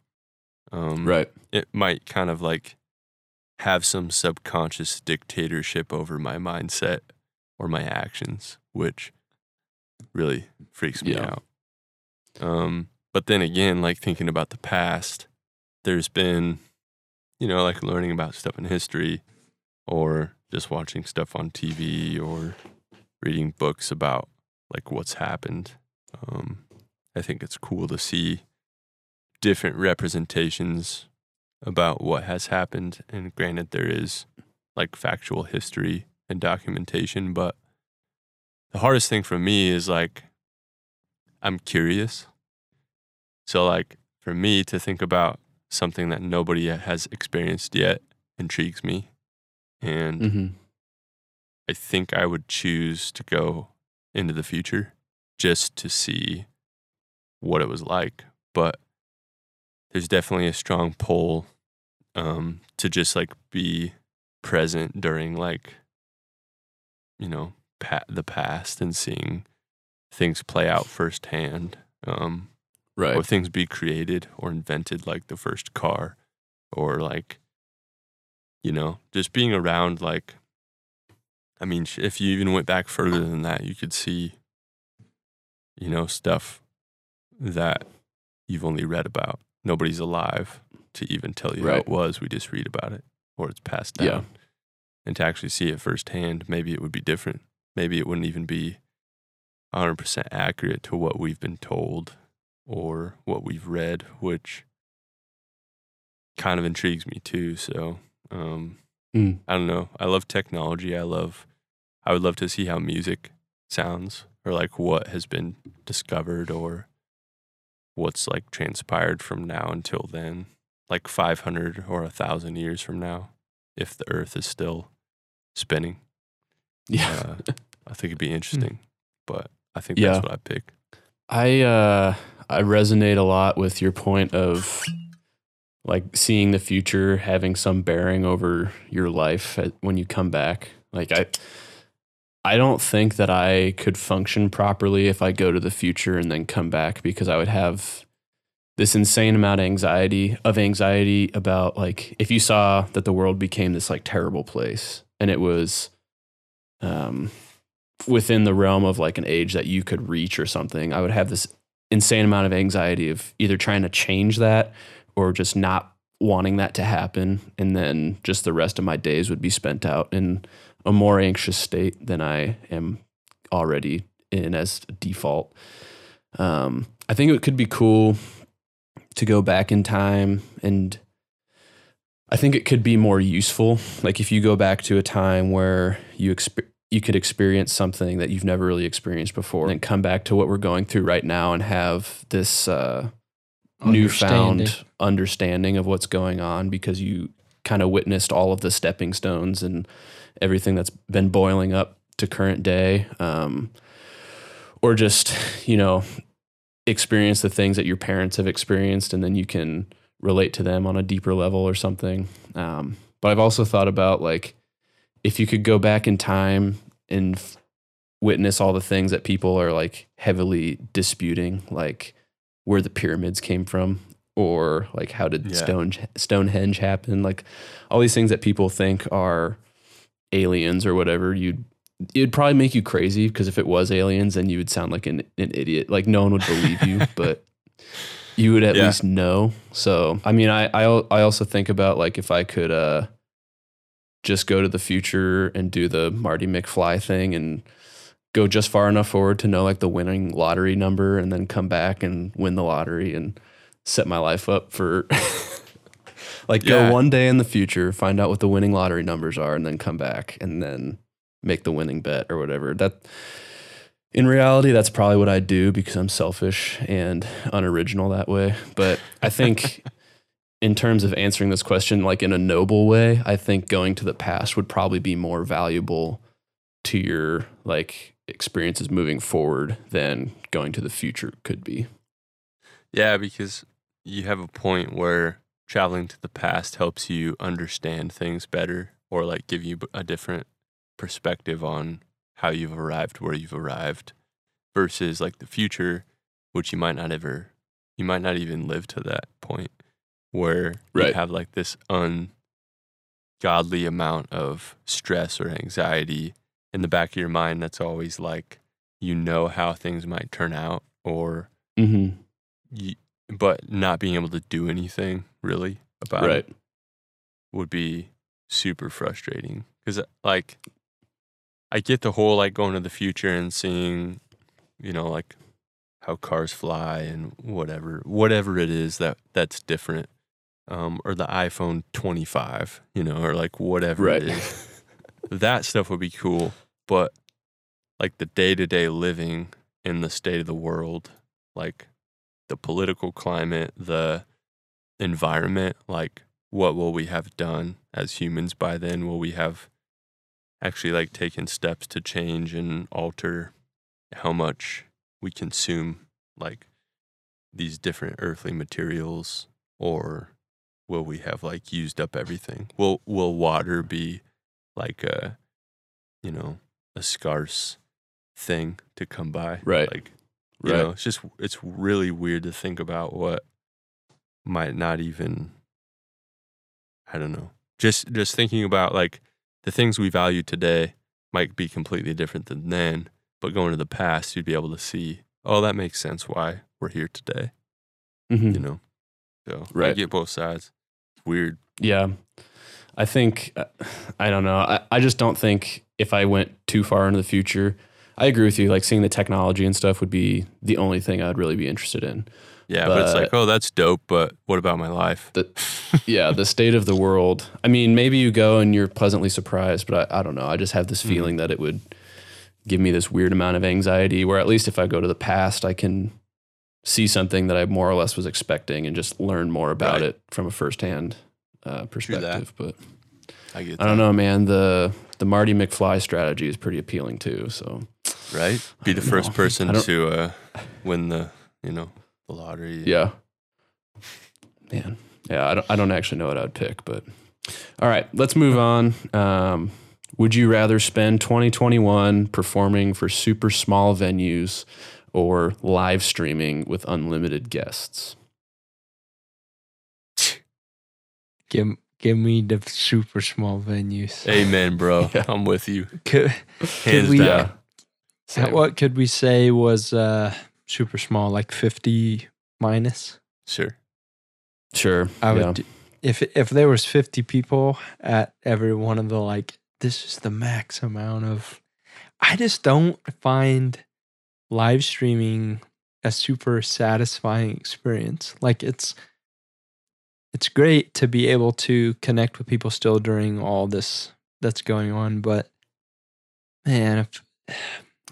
um, Right. it might kind of like have some subconscious dictatorship over my mindset or my actions which really freaks me Yeah. out um, but then again like thinking about the past there's been you know like learning about stuff in history or just watching stuff on tv or reading books about like what's happened. Um, I think it's cool to see different representations about what has happened. And granted, there is like factual history and documentation, but the hardest thing for me is like I'm curious. So, like, for me to think about something that nobody has experienced yet intrigues me. And Mm-hmm. I think I would choose to go into the future just to see what it was like. But there's definitely a strong pull um, to just like be present during like, you know, pa- the past and seeing things play out firsthand. Um, Right. or things be created or invented like the first car or like you know just being around like i mean if you even went back further than that you could see you know stuff that you've only read about nobody's alive to even tell you how it was we just read about it or it's passed down Yeah. and to actually see it firsthand maybe it would be different maybe it wouldn't even be 100% accurate to what we've been told or what we've read, which kind of intrigues me too. So, um, Mm. I don't know. I love technology. I love, I would love to see how music sounds or like what has been discovered or what's like transpired from now until then, like 500 or a thousand years from now, if the earth is still spinning. Yeah. Uh, I think it'd be interesting, but I think Yeah. that's what I pick. I uh I resonate a lot with your point of like seeing the future having some bearing over your life at, when you come back. Like I I don't think that I could function properly if I go to the future and then come back because I would have this insane amount of anxiety of anxiety about like if you saw that the world became this like terrible place and it was um within the realm of like an age that you could reach or something, I would have this insane amount of anxiety of either trying to change that or just not wanting that to happen. And then just the rest of my days would be spent out in a more anxious state than I am already in as default. Um, I think it could be cool to go back in time and I think it could be more useful. Like if you go back to a time where you exp- you could experience something that you've never really experienced before, and come back to what we're going through right now and have this uh, newfound Understanding. understanding of what's going on because you kind of witnessed all of the stepping stones and everything that's been boiling up to current day, um, or just you know experience the things that your parents have experienced, and then you can relate to them on a deeper level or something. Um, but I've also thought about like if you could go back in time and f- witness all the things that people are like heavily disputing, like where the pyramids came from or like how did Yeah. Stone Stonehenge happen, like all these things that people think are aliens or whatever. You'd it'd probably make you crazy because if it was aliens, then you would sound like an, an idiot. Like no one would believe you, but you would at Yeah. least know. So I mean, I I I also think about like if I could uh just go to the future and do the Marty McFly thing and go just far enough forward to know like the winning lottery number and then come back and win the lottery and set my life up for like Yeah. go one day in the future, find out what the winning lottery numbers are and then come back and then make the winning bet or whatever. That in reality that's probably what I do because I'm selfish and unoriginal that way. But I think in terms of answering this question like in a noble way, I think going to the past would probably be more valuable to your like experiences moving forward than going to the future could be. Yeah, because you have a point where traveling to the past helps you understand things better or like give you a different perspective on how you've arrived where you've arrived versus like the future which you might not ever you might not even live to that point where you have like this ungodly amount of stress or anxiety in the back of your mind that's always like you know how things might turn out or Mm-hmm. you, but not being able to do anything really about Right. it would be super frustrating because like i get the whole like going to the future and seeing you know like how cars fly and whatever whatever it is that that's different um or the iphone 25 you know or like whatever Right. it is that stuff would be cool but like the day-to-day living in the state of the world like the political climate the environment like what will we have done as humans by then will we have actually like taken steps to change and alter how much we consume like these different earthly materials or will we have like used up everything will will water be like a you know a scarce thing to come by Right. like you Right. know it's just it's really weird to think about what might not even i don't know just just thinking about like the things we value today might be completely different than then but going to the past you'd be able to see oh that makes sense why we're here today Mhm. you know so i Right. get both sides weird Yeah. I think, uh, I don't know. I, I just don't think if I went too far into the future, I agree with you. Like seeing the technology and stuff would be the only thing I'd really be interested in. yeah but, it's like oh that's dope but what about my life The, yeah, the state of the world. I mean, maybe you go and you're pleasantly surprised, but I, I don't know. I just have this Mhm. feeling that it would give me this weird amount of anxiety where at least if I go to the past, I can see something that I more or less was expecting and just learn more about Right. it from a firsthand uh, perspective. But i get I don't that. know, man. The the Marty McFly strategy is pretty appealing too. So right be the first know. person to uh win the you know the lottery yeah, man. Yeah, I don't I don't actually know what I'd pick, but all right, let's move on. Um, would you rather spend 2021 performing for super small venues or live streaming with unlimited guests? Give give me the super small venues. amen bro Yeah. i'm with you Could, hands we- down Yeah. What could we say was uh, super small, like fifty minus? sure Sure. I would yeah. do, if if there was 50 people at every one of the like this is the max amount of I just don't find live streaming a super satisfying experience. Like it's it's great to be able to connect with people still during all this that's going on, but man, if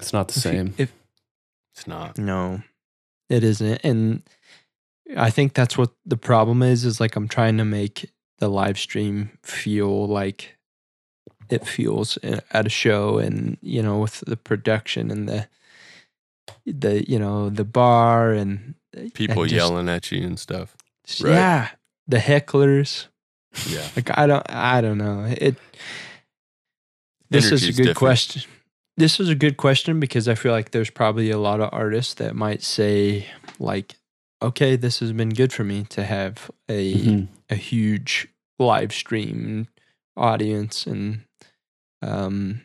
It's not the if you- same. if it's not no, it isn't. And I think that's what the problem is, is like I'm trying to make the live stream feel like it feels eh, at a show and, you know, with the production and the, the, you know, the bar and people and just- yelling at you and stuff Right. Yeah. The hecklers. yeah Like I don't I don't know. It this is a good different. question. this is a good question because I feel like there's probably a lot of artists that might say like, okay, this has been good for me to have a Mhm. a huge live stream audience and um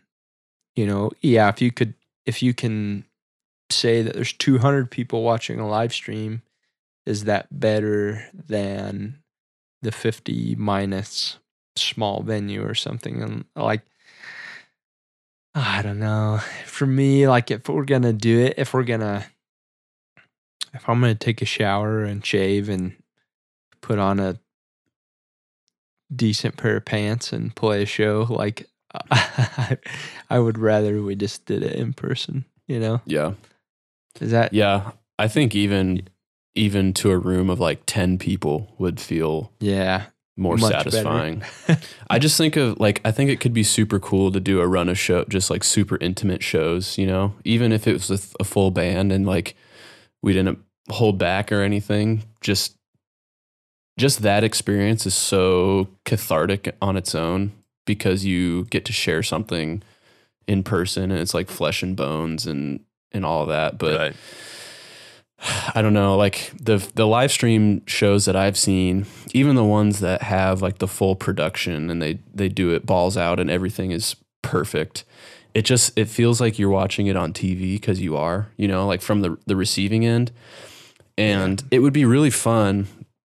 you know yeah if you could if you can say that there's 200 people watching a live stream is that better than the 50 minus small venue or something? And like i don't know. For me like if we're gonna do it if we're gonna if i'm gonna take a shower and shave and put on a decent pair of pants and play a show like i would rather we just did it in person you know? Yeah. Is that Yeah. I think even even to a room of like 10 people would feel yeah more Much satisfying. I just think of like I think it could be super cool to do a run of show just like super intimate shows, you know, even if it was with a full band and like we didn't hold back or anything. Just just that experience is so cathartic on its own because you get to share something in person and it's like flesh and bones and and all that. But right. I don't know, like the the live stream shows that I've seen, even the ones that have like the full production and they they do it balls out and everything is perfect. It just it feels like you're watching it on TV because you are, you know, like from the the receiving end. And it would be really fun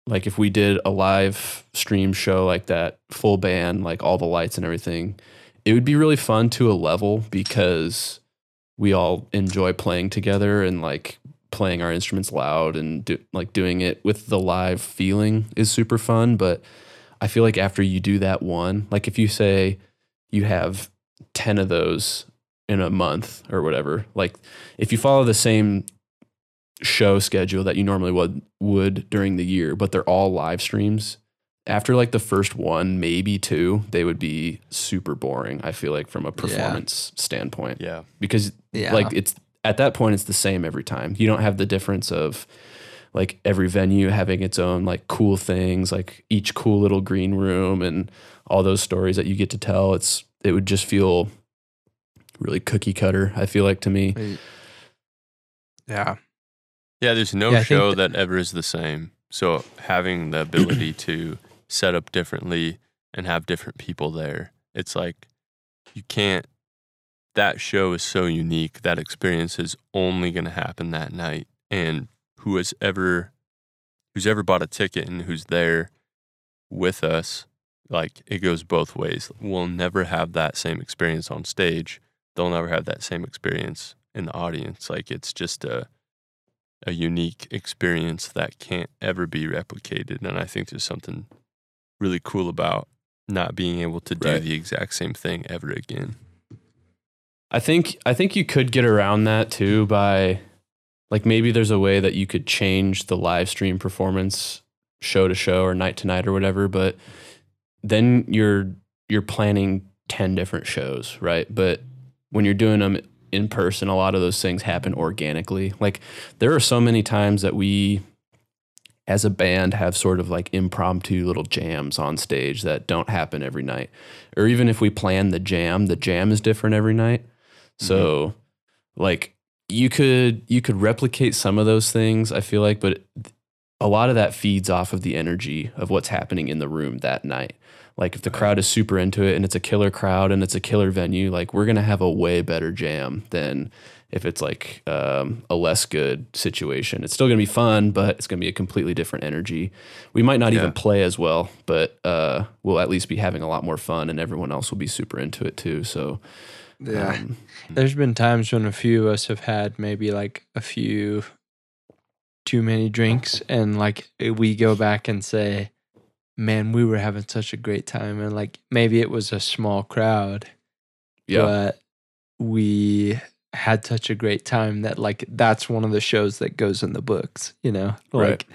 like if we did a live stream show like that, full band, like all the lights and everything. It would be really fun to a level because we all enjoy playing together and like playing our instruments loud and do, like doing it with the live feeling is super fun but i feel like after you do that one like if you say you have 10 of those in a month or whatever like if you follow the same show schedule that you normally would would during the year but they're all live streams after like the first one maybe two they would be super boring i feel like from a performance standpoint. Yeah. because yeah. like it's at that point it's the same every time. You don't have the difference of like every venue having its own like cool things like each cool little green room and all those stories that you get to tell. It's it would just feel really cookie cutter i feel like to me. Yeah. Yeah, there's no Yeah, I think show that ever is the same. So having the ability to set up differently and have different people there, it's like you can't. That show is so unique. That experience is only going to happen that night. And who has ever, who's ever bought a ticket and who's there with us, like it goes both ways. We'll never have that same experience on stage. They'll never have that same experience in the audience. Like it's just a a unique experience that can't ever be replicated. And I think there's something really cool about not being able to do Right. the exact same thing ever again. I think I think you could get around that too by like maybe there's a way that you could change the live stream performance show to show or night to night or whatever, but then you're you're planning 10 different shows, right? But when you're doing them in person, a lot of those things happen organically. Like there are so many times that we as a band have sort of like impromptu little jams on stage that don't happen every night. Or even if we plan the jam, the jam is different every night. So mm-hmm. like you could you could replicate some of those things, I feel like, but a lot of that feeds off of the energy of what's happening in the room that night. Like if the crowd is super into it and it's a killer crowd and it's a killer venue, like we're gonna have a way better jam than if it's like um, a less good situation. It's still gonna be fun, but it's gonna be a completely different energy. We might not Yeah. even play as well, but uh, we'll at least be having a lot more fun, and everyone else will be super into it too. So yeah um, There's been times when a few of us have had maybe like a few too many drinks, and like we go back and say, "Man, we were having such a great time," and like maybe it was a small crowd, yeah, but we had such a great time that like that's one of the shows that goes in the books. You know, Right. like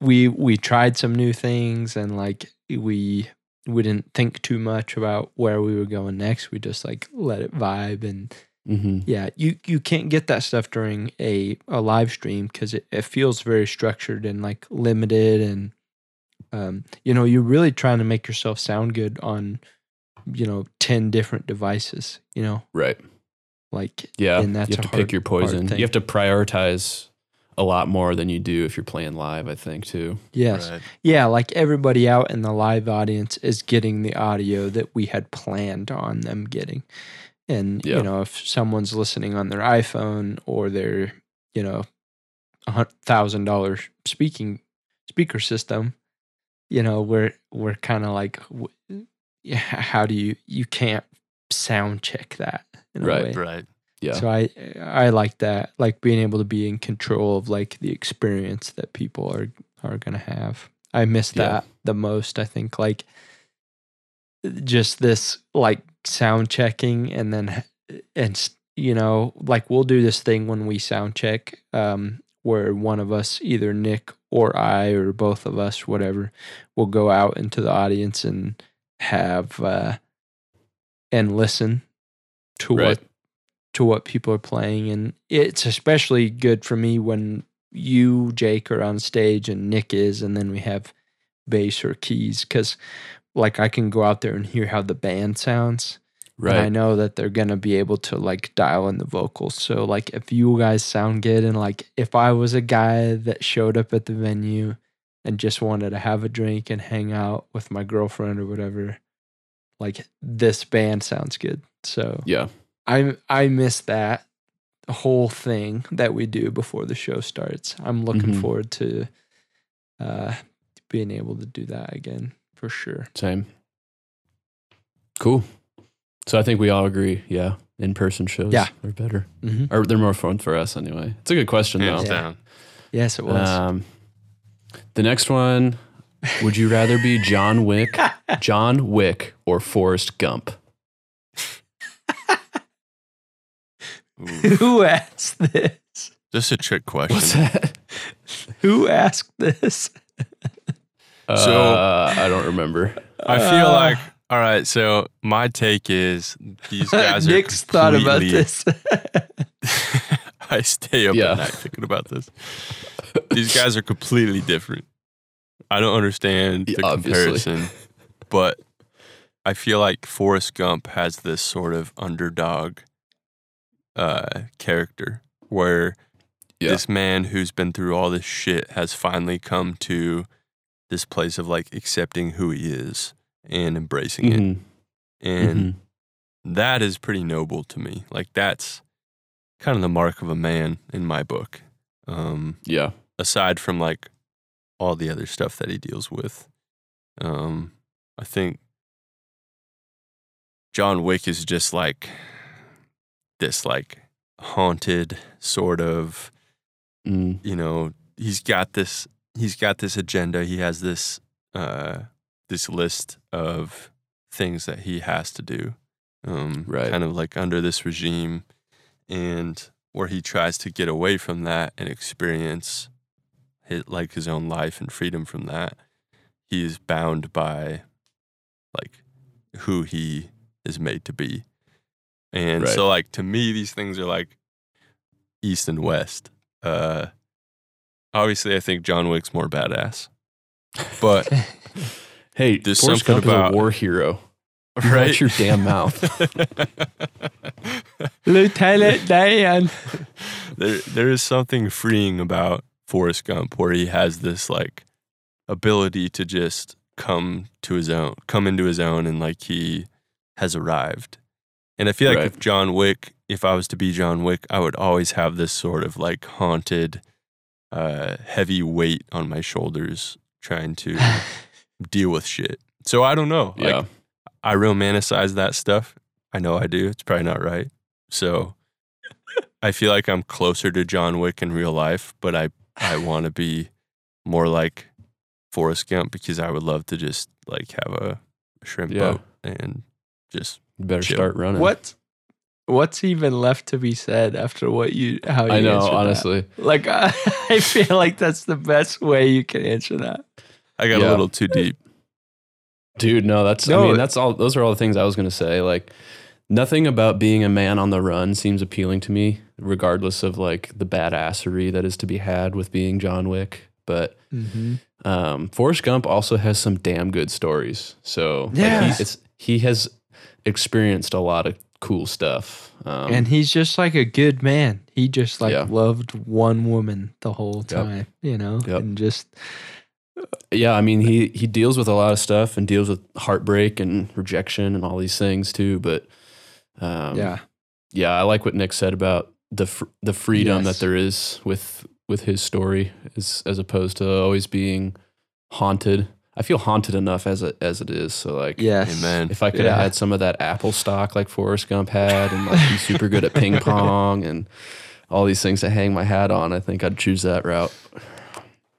we we tried some new things, and like we we didn't think too much about where we were going next. We just like let it vibe and hmm yeah, you you can't get that stuff during a a live stream because it, it feels very structured and like limited and um you know you're really trying to make yourself sound good on you know 10 different devices you know right. Like Yeah, and that's you have to hard- pick your poison. You have to prioritize a lot more than you do if you're playing live. I think too. yes, Right. yeah. Like everybody out in the live audience is getting the audio that we had planned on them getting, and Yeah. you know if someone's listening on their iPhone or their you know a thousand dollars speaking speaker system, you know we're we're kind of like, w- yeah, how do you you can't sound check that in a Right, way. Right. Yeah. So I I like that, like being able to be in control of like the experience that people are are gonna have. I miss Yeah. that the most. I think like just this like sound checking and then and you know like we'll do this thing when we sound check um where one of us either Nick or I or both of us whatever will go out into the audience and have uh and listen to Right. what to what people are playing and it's especially good for me when you Jake are on stage and Nick is and then we have bass or keys cuz like I can go out there and hear how the band sounds and I know that they're gonna be able to like dial in the vocals. So like if you guys sound good and like if I was a guy that showed up at the venue and just wanted to have a drink and hang out with my girlfriend or whatever, like this band sounds good. So Yeah. I I miss that whole thing that we do before the show starts. I'm looking Mhm. forward to uh being able to do that again for sure. Same. Cool. So I think we all agree. Yeah. In person shows Yeah. are better. Mm-hmm. Or they're more fun for us anyway. It's a good question Hands though. Down. Yes, it was. Um, the next one Would you rather be John Wick, John Wick, or Forrest Gump? Who asked this? Just a trick question. What's that? Who asked this? So- uh, I don't remember. I feel Uh, like all right. So my take is these guys are Nick's thought about this. I stay up Yeah. at night thinking about this. These guys are completely different. I don't understand the obviously. comparison, but I feel like Forrest Gump has this sort of underdog uh, character where Yeah. this man who's been through all this shit has finally come to this place of like accepting who he is and embracing it. Mhm, And mhm. that is pretty noble to me. Like that's kind of the mark of a man in my book. Um, Yeah. aside from like all the other stuff that he deals with. Um, I think John Wick is just like this like haunted sort of, Mm, you know, he's got this he's got this agenda, he has this uh this list of things that he has to do. Um Right. kind of like under this regime and where he tries to get away from that and experience his, like his own life and freedom from that he is bound by like who he is made to be and Right. so like to me these things are like east and west uh obviously i think john wick's more badass but Hey, There's Forrest something Gump about- a war hero. Right Watch your damn mouth. Lieutenant Dan. there there is something freeing about Forrest Gump where he has this like ability to just come to his own, come into his own and like he has arrived. And I feel like Right. if John Wick, if I was to be John Wick, I would always have this sort of like haunted uh heavy weight on my shoulders trying to deal with shit. So I don't know. Like yeah. I romanticize that stuff. I know I do. It's probably not right. So I feel like I'm closer to John Wick in real life, but I I want to be more like Forrest Gump because I would love to just like have a shrimp Yeah. boat and just You better chill. start running. what? What's even left to be said after what you how you I know, answered that? honestly. Like I, I feel like that's the best way you can answer that. I got Yeah. a little too deep. Dude, no, that's I No, mean, that's all those are all the things I was gonna say. Like nothing about being a man on the run seems appealing to me, regardless of like the badassery that is to be had with being John Wick. But Mm-hmm. um Forrest Gump also has some damn good stories. So like, Yeah. he, it's he has experienced a lot of cool stuff. Um, and he's just like a good man. He just like Yeah. loved one woman the whole time, you know, Yep. and just yeah, I mean he he deals with a lot of stuff and deals with heartbreak and rejection and all these things too. But um, yeah, yeah, I like what Nick said about the fr- the freedom Yes. that there is with with his story, as as opposed to always being haunted. I feel haunted enough as it as it is. So like, yes, Amen. if I could have had some of that Apple stock like Forrest Gump had, and like be super good at ping pong and all these things to hang my hat on, I think I'd choose that route.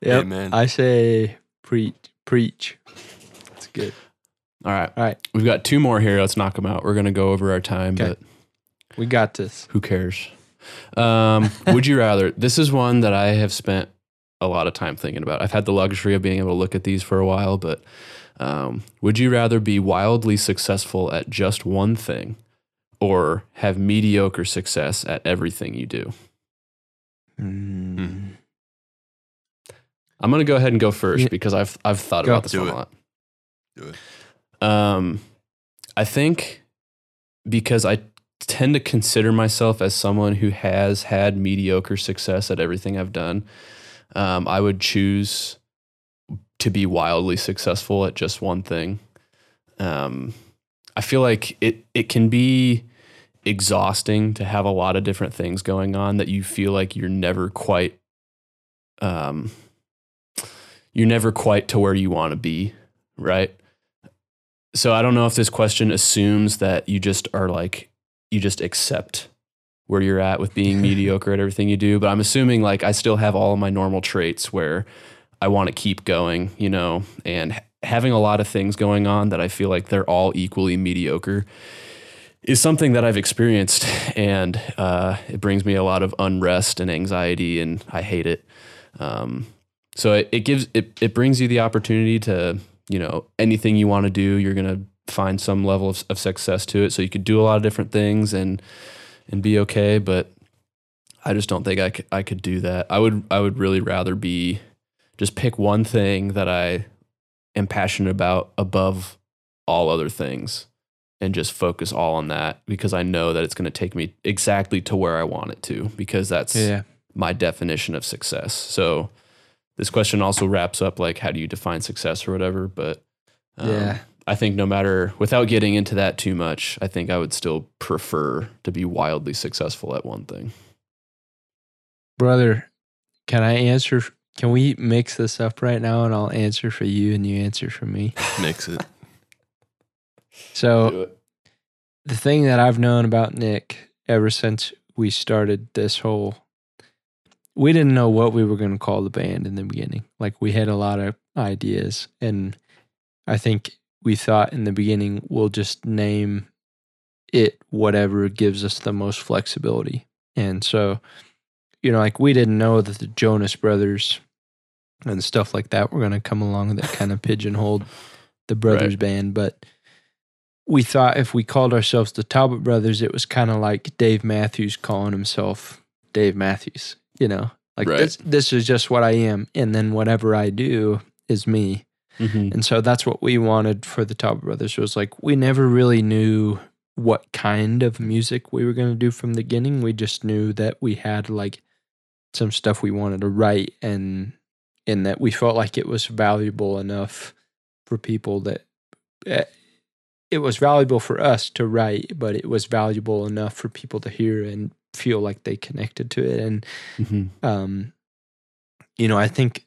Yep. Amen. I say preach, preach. It's good. All right, All right, we've got two more here. Let's knock them out. We're gonna go over our time, Okay. but we got this. who cares? Um, would you rather? This is one that I have spent a lot of time thinking about. I've had the luxury of being able to look at these for a while, but um, would you rather be wildly successful at just one thing or have mediocre success at everything you do? Mm. I'm gonna go ahead and go first Yeah. because I've I've thought Go. about this Do one it. a lot. Do it. Um, I think because I tend to consider myself as someone who has had mediocre success at everything I've done, um, I would choose to be wildly successful at just one thing. Um, I feel like it it can be exhausting to have a lot of different things going on that you feel like you're never quite um you're never quite to where you want to be, right? So I don't know if this question assumes that you just are like you just accept where you're at with being mediocre at everything you do, but I'm assuming like I still have all of my normal traits where I want to keep going, you know, and having a lot of things going on that I feel like they're all equally mediocre is something that I've experienced, and uh, it brings me a lot of unrest and anxiety, and I hate it. Um, so it, it gives it it brings you the opportunity to you know anything you want to do, you're gonna find some level of, of success to it. So you could do a lot of different things and and be okay, but I just don't think I could, I could do that. I would I would really rather be just pick one thing that I am passionate about above all other things and just focus all on that because I know that it's going to take me exactly to where I want it to because that's Yeah, my definition of success. So this question also wraps up like how do you define success or whatever, but um, Yeah. I think no matter without getting into that too much, I think I would still prefer to be wildly successful at one thing. brother. Can I answer? Can we mix this up right now, and I'll answer for you, and you answer for me? Mix it. So it. the thing that I've known about Nick ever since we started this whole we didn't know what we were going to call the band in the beginning. Like we had a lot of ideas and I think we thought in the beginning we'll just name it whatever gives us the most flexibility. And so you know like we didn't know that the Jonas brothers and stuff like that were going to come along that kind of pigeonholed the brothers band, but we thought if we called ourselves the Talbott Brothers, it was kind of like Dave Matthews calling himself Dave Matthews. You know, like Right. this, this is just what I am, and then whatever I do is me. Mhm. And so that's what we wanted for the Talbott Brothers. Was like we never really knew what kind of music we were going to do from the beginning. We just knew that we had like some stuff we wanted to write, and and that we felt like it was valuable enough for people that eh, it was valuable for us to write, but it was valuable enough for people to hear and feel like they connected to it. And Mhm. um, you know, I think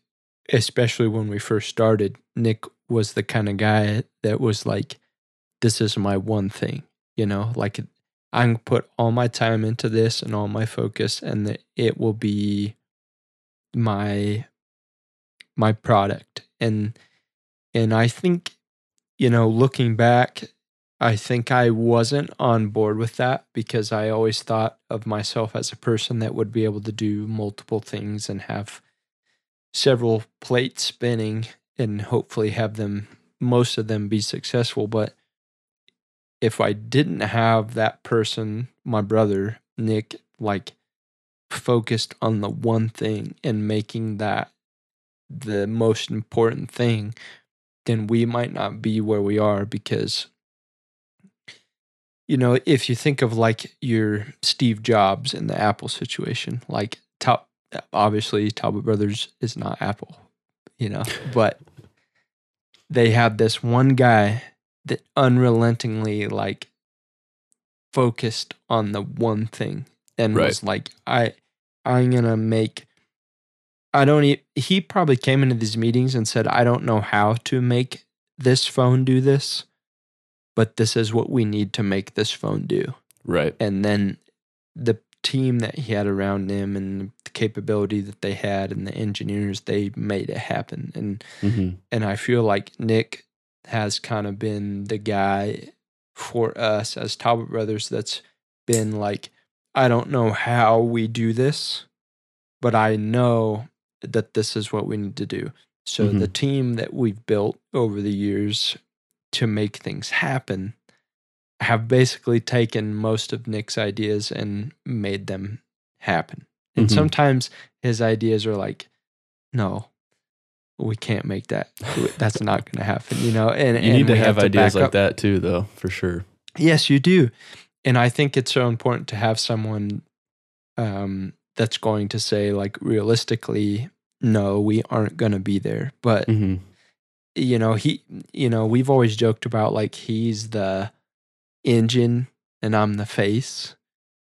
especially when we first started, Nick was the kind of guy that was like, "This is my one thing," you know, like I can put all my time into this and all my focus, and that it will be my my product. And and I think, you know, looking back, I think I wasn't on board with that because I always thought of myself as a person that would be able to do multiple things and have several plates spinning and hopefully have them most of them be successful but if I didn't have that person my brother Nick like focused on the one thing and making that the most important thing then we might not be where we are because you know, if you think of like your Steve Jobs in the Apple situation, like obviously Talbott Brothers is not Apple, you know, but they had this one guy that unrelentingly like focused on the one thing and Right. was like, I, I'm gonna make. I don't. E- he probably came into these meetings and said, "I don't know how to make this phone do this, but this is what we need to make this phone do." Right. And then the team that he had around him and the capability that they had and the engineers, they made it happen. And hmm and I feel like Nick has kind of been the guy for us as Talbott Brothers that's been like, I don't know how we do this, but I know that this is what we need to do. So the team that we've built over the years to make things happen have basically taken most of Nick's ideas and made them happen. And Mhm. sometimes his ideas are like, no, we can't make that. That's not going to happen, you know. And You and need to we have ideas like up. that too, though, for sure. Yes, you do. And I think it's so important to have someone um, that's going to say, like, realistically, no, we aren't going to be there. But hmm you know, he, you know, we've always joked about like he's the engine and I'm the face.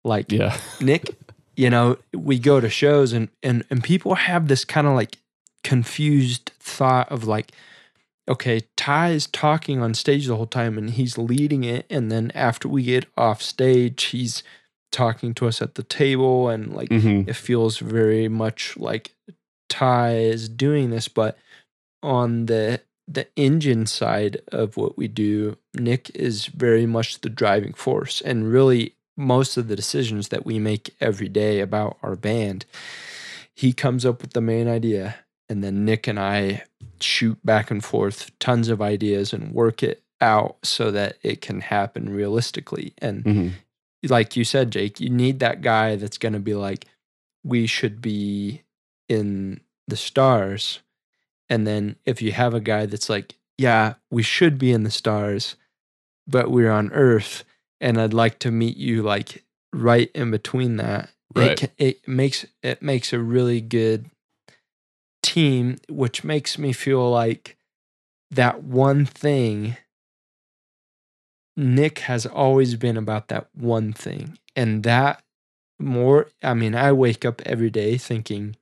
Like Yeah. Nick, you know, we go to shows and and and people have this kind of like confused thought of like, okay, Ty is talking on stage the whole time and he's leading it, and then after we get off stage, he's talking to us at the table and like hmm it feels very much like Ty is doing this, but on the the engine side of what we do, Nick is very much the driving force, and really most of the decisions that we make every day about our band, he comes up with the main idea, and then Nick and I shoot back and forth tons of ideas and work it out so that it can happen realistically. And hmm like you said, Jake, you need that guy that's going to be like, we should be in the stars. And then if you have a guy that's like, yeah, we should be in the stars, but we're on Earth, and I'd like to meet you like right in between that. Right. It, it makes it makes a really good team, which makes me feel like that one thing Nick has always been about that one thing. And that more, I mean, I wake up every day thinking,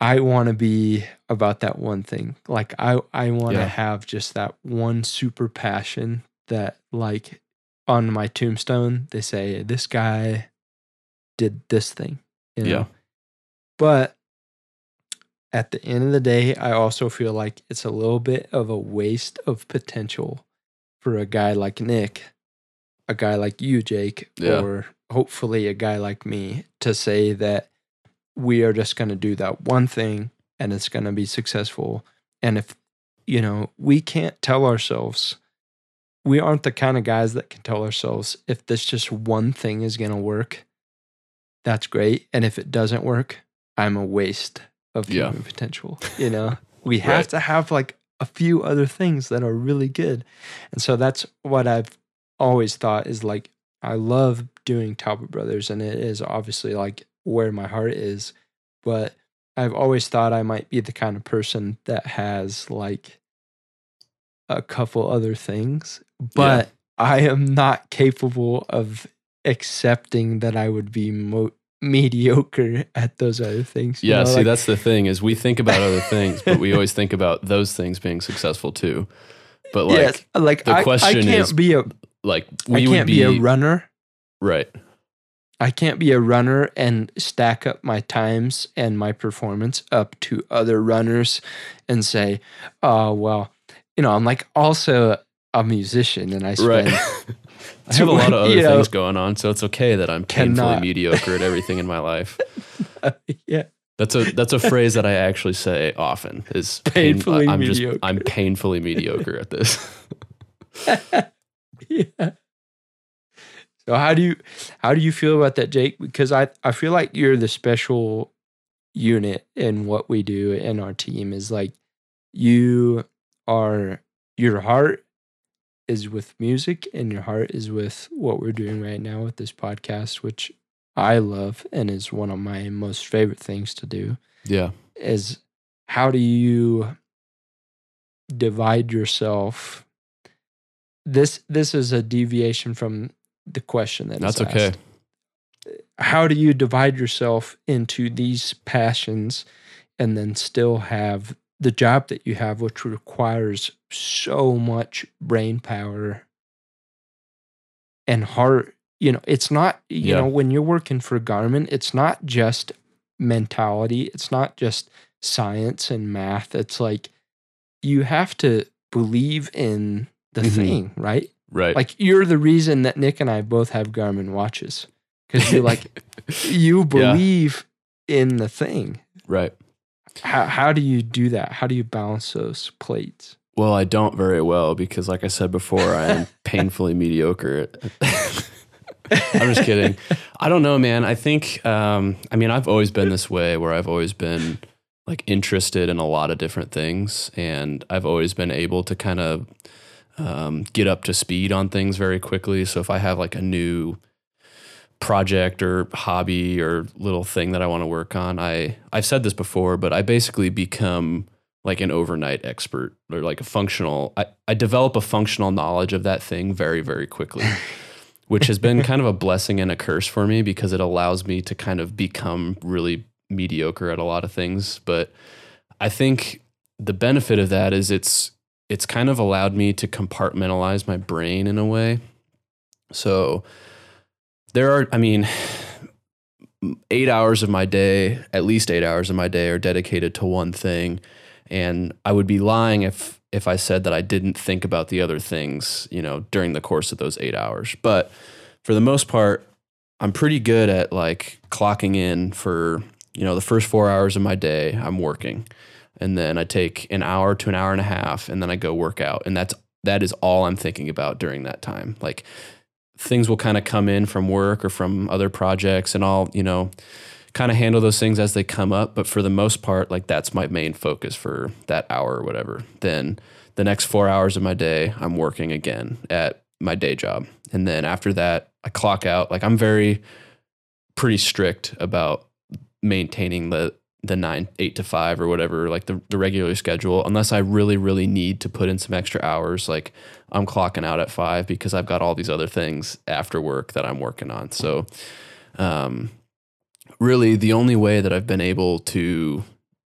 I want to be about that one thing. Like I, I want to Yeah. have just that one super passion that like on my tombstone, they say, this guy did this thing. You know? Yeah. But at the end of the day, I also feel like it's a little bit of a waste of potential for a guy like Nick, a guy like you, Jake, Yeah. or hopefully a guy like me to say that we are just going to do that one thing and it's going to be successful. And if, you know, we can't tell ourselves, we aren't the kind of guys that can tell ourselves if this just one thing is going to work, that's great. And if it doesn't work, I'm a waste of Yeah. human potential. You know, we have Right. to have like a few other things that are really good. And so that's what I've always thought is like, I love doing Talbott Brothers, and it is obviously like where my heart is. But I've always thought I might be the kind of person that has like a couple other things, but I am not capable of accepting that I would be mo- mediocre at those other things. Yeah. know, see, like- that's the thing is we think about other things, but we always think about those things being successful too. But like, yes, like the I, I question can't is, be a like I we would can't be, be a runner. right. I can't be a runner and stack up my times and my performance up to other runners and say, oh, well, you know, I'm like also a musician and I spend, Right. I have a lot of other You know, things going on, so it's okay that I'm painfully cannot- mediocre at everything in my life. Uh, yeah, That's a that's a phrase that I actually say often. Is pain- Painfully I'm mediocre. just I'm painfully mediocre at this. yeah. So how do you how do you feel about that, Jake? Because I I feel like you're the special unit in what we do in our team. Is like you are your heart is with music and your heart is with what we're doing right now with this podcast, which I love and is one of my most favorite things to do, Yeah. is how do you divide yourself? This this is a deviation from the question that That's okay. How do you divide yourself into these passions and then still have the job that you have, which requires so much brain power and heart? You know, it's not, you Yeah. know, when you're working for Garmin, it's not just mentality, it's not just science and math. It's like you have to believe in the Mhm. thing, right? Right. Like you're the reason that Nick and I both have Garmin watches because you're like you believe in the thing. right. How how do you do that? How do you balance those plates? Well, I don't very well because, like I said before, I am painfully mediocre. I'm just kidding. I don't know, man. I think, um, I mean, I've always been this way where I've always been like interested in a lot of different things. And I've always been able to kind of um, get up to speed on things very quickly. So if I have like a new project or hobby or little thing that I want to work on, I, I've said this before, but I basically become like an overnight expert or like a functional, I, I develop a functional knowledge of that thing very, very quickly which has been kind of a blessing and a curse for me because it allows me to kind of become really mediocre at a lot of things. But I think the benefit of that is it's it's kind of allowed me to compartmentalize my brain in a way. So there are, I mean, eight hours of my day, at least eight hours of my day, are dedicated to one thing, and I would be lying if if I said that I didn't think about the other things, you know, during the course of those eight hours. But for the most part, I'm pretty good at like clocking in for, you know, the first four hours of my day, I'm working. And then I take an hour to an hour and a half and then I go work out. And that's that is all I'm thinking about during that time. Like things will kind of come in from work or from other projects and I'll, you know, kind of handle those things as they come up. But for the most part, like that's my main focus for that hour or whatever. Then the next four hours of my day, I'm working again at my day job. And then after that, I clock out. Like I'm very pretty strict about maintaining the the nine, eight to five or whatever, like the, the regular schedule, unless I really, really need to put in some extra hours. Like I'm clocking out at five because I've got all these other things after work that I'm working on. So um really the only way that I've been able to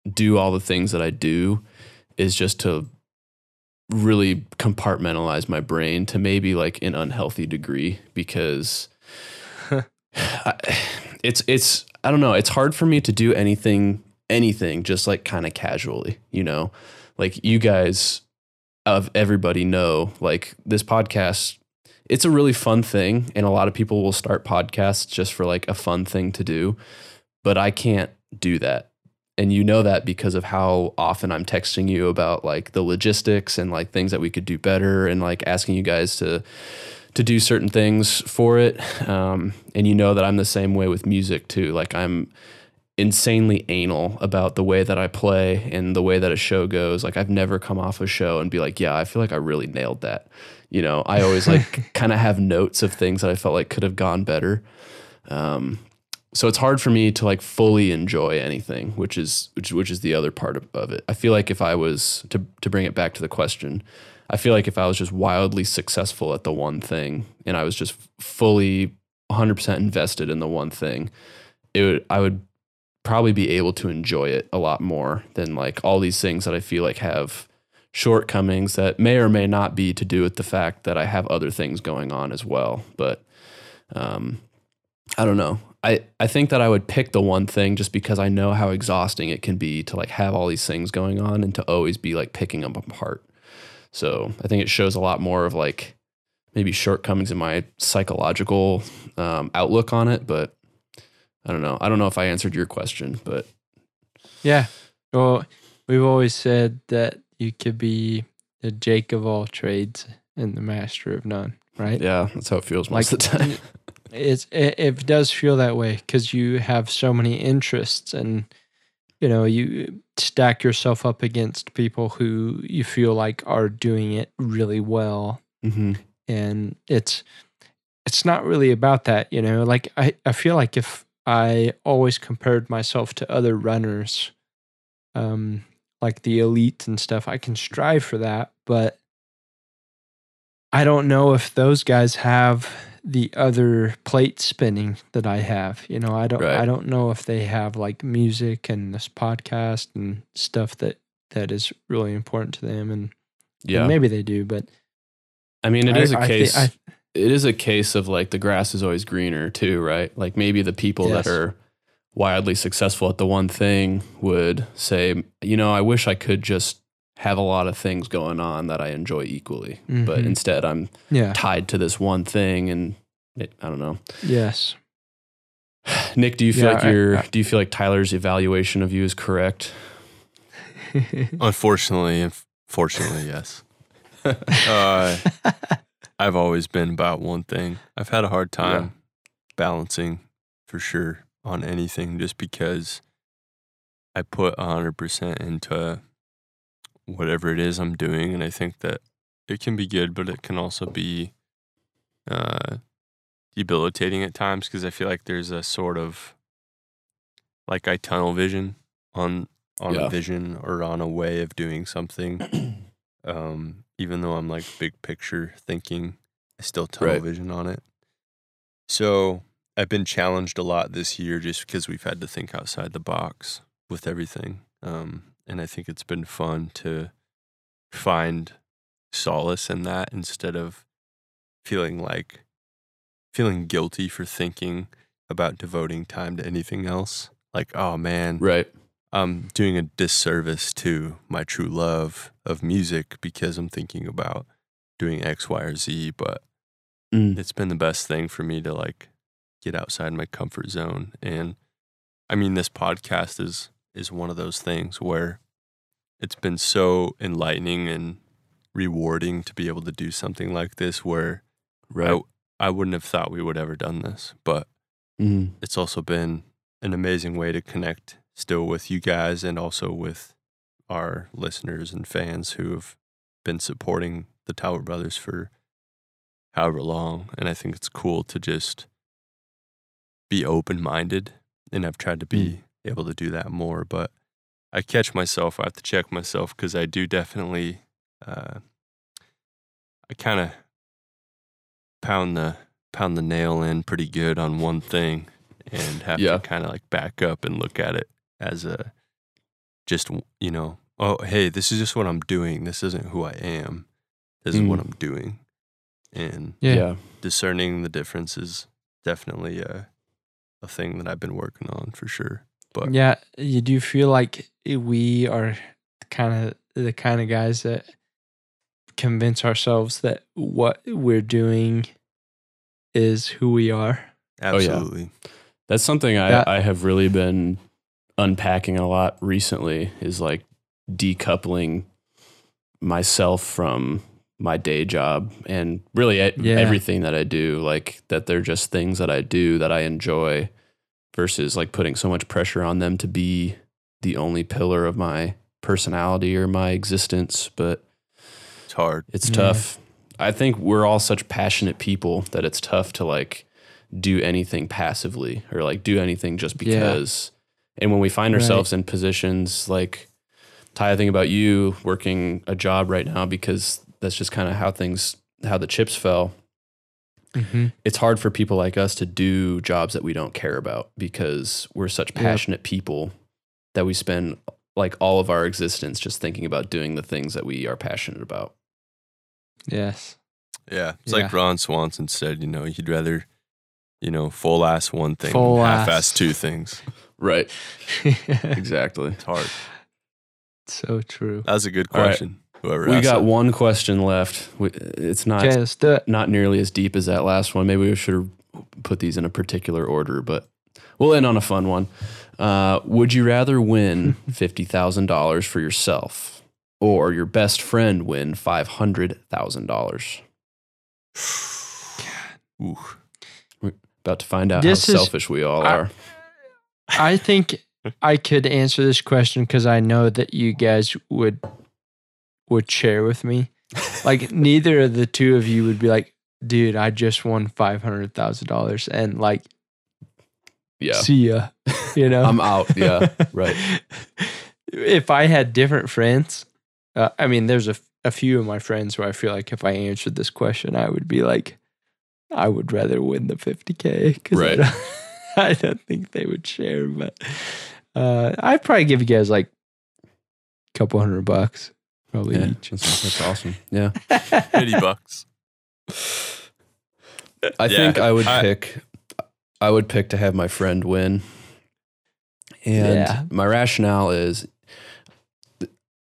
do all the things that I do is just to really compartmentalize my brain to maybe like an unhealthy degree because I, it's it's I don't know, it's hard for me to do anything anything just like kind of casually, you know? Like you guys of everybody know like this podcast it's a really fun thing and a lot of people will start podcasts just for like a fun thing to do but i can't do that. And you know that because of how often i'm texting you about like the logistics and like things that we could do better and like asking you guys to to do certain things for it. Um, and you know that i'm the same way with music too. Like i'm insanely anal about the way that I play and the way that a show goes. Like I've never come off a show and be like, yeah, I feel like I really nailed that. You know, I always like kind of have notes of things that I felt like could have gone better. Um, so it's hard for me to like fully enjoy anything, which is which which is the other part of, of it. I feel like if I was to to bring it back to the question, I feel like if I was just wildly successful at the one thing and I was just fully 100% invested in the one thing, it would I would probably be able to enjoy it a lot more than like all these things that I feel like have shortcomings that may or may not be to do with the fact that I have other things going on as well. But um, I don't know. I, I think that I would pick the one thing just because I know how exhausting it can be to like have all these things going on and to always be like picking them apart. So I think it shows a lot more of like maybe shortcomings in my psychological um, outlook on it, but I don't know. I don't know if I answered your question, but Yeah. Well, we've always said that you could be the Jake of all trades and the master of none, right? yeah, that's how it feels most Like, of the time. It's it, it does feel that way because you have so many interests and you know you stack yourself up against people who you feel like are doing it really well hmm and it's it's not really about that you know like i i feel like if i always compared myself to other runners um like the elite and stuff i can strive for that but i don't know if those guys have the other plate spinning that i have you know i don't Right. i don't know if they have like music and this podcast and stuff that that is really important to them and, and Yeah. maybe they do but I mean, it I- is a I case. I- it is a case of like the grass is always greener too, right? Like maybe the people Yes. that are wildly successful at the one thing would say, you know, I wish I could just have a lot of things going on that I enjoy equally, but Mhm. instead I'm yeah tied to this one thing, and it, I don't know. yes Nick, do you feel Yeah, like I- your I- do you feel like Tyler's evaluation of you is correct? Unfortunately, and fortunately, yes. Uh, I've always been about one thing. I've had a hard time balancing for sure on anything just because I put 100% into whatever it is I'm doing. And I think that it can be good, but it can also be uh, debilitating at times because I feel like there's a sort of like I tunnel vision on on Yeah. a vision or on a way of doing something um, even though I'm like big picture thinking, I still tunnel Right. vision on it. So I've been challenged a lot this year just because we've had to think outside the box with everything. Um, and I think it's been fun to find solace in that instead of feeling like feeling guilty for thinking about devoting time to anything else. Like, oh man, right. I'm doing a disservice to my true love of music because I'm thinking about doing X, Y, or Z. But Mm. it's been the best thing for me to like get outside my comfort zone. And I mean, this podcast is is one of those things where it's been so enlightening and rewarding to be able to do something like this where Right. I wouldn't have thought we would ever done this, but Mhm. it's also been an amazing way to connect still with you guys and also with our listeners and fans who have been supporting the Talbott Brothers for however long. And I think it's cool to just be open minded. And I've tried to be able to do that more. But I catch myself, I have to check myself because I do definitely, uh, I kind of pound the pound the nail in pretty good on one thing and have Yeah. to kind of like back up and look at it as a just you know oh hey this is just what i'm doing this isn't who i am this is what Mm. i'm doing and yeah. yeah. discerning the difference is definitely a, a thing that i've been working on for sure but Yeah, you do feel like we are kind of the kind of guys that convince ourselves that what we're doing is who we are. Oh, yeah. absolutely That's something I, Yeah. I have really been unpacking a lot recently is like decoupling myself from my day job and really e- Yeah. everything that I do. Like that they're just things that I do that I enjoy versus like putting so much pressure on them to be the only pillar of my personality or my existence. But it's hard it's Yeah. tough. I think we're all such passionate people that it's tough to like do anything passively or like do anything just Yeah. Because. And when we find Right. ourselves in positions like Ty, I think about you working a job right now because that's just kind of how things, how the chips fell. Mm-hmm. It's hard for people like us to do jobs that we don't care about because we're such Yep. passionate people that we spend like all of our existence just thinking about doing the things that we are passionate about. Yes. yeah it's Yeah. like ron swanson said you know you'd rather you know full ass one thing Full than half ass two things Right. Exactly. it's hard so true. that was a good All right. question whoever We got it. one question left. We- It's not Okay, let's do it. not nearly as deep as that last one. Maybe we should have put these in a particular order, but we'll end on a fun one. Uh, would you rather win fifty thousand dollars for yourself, or your best friend win five hundred thousand dollars? About to find out This how is- selfish we all I- are. I think I could answer this question because I know that you guys would would share with me. like neither of the two of you would be like, dude, I just won five hundred thousand dollars and like Yeah. see ya. You know? I'm out. Yeah. Right. if I had different friends, uh, I mean, there's a, a few of my friends where I feel like if I answered this question, I would be like, I would rather win the 50K because Right. I, don't, think they would share. But uh, I'd probably give you guys like a couple hundred bucks, probably Yeah. each. That's, that's awesome. Yeah. 50 bucks. I Yeah, think I would I- pick I would pick to have my friend win. And Yeah. my rationale is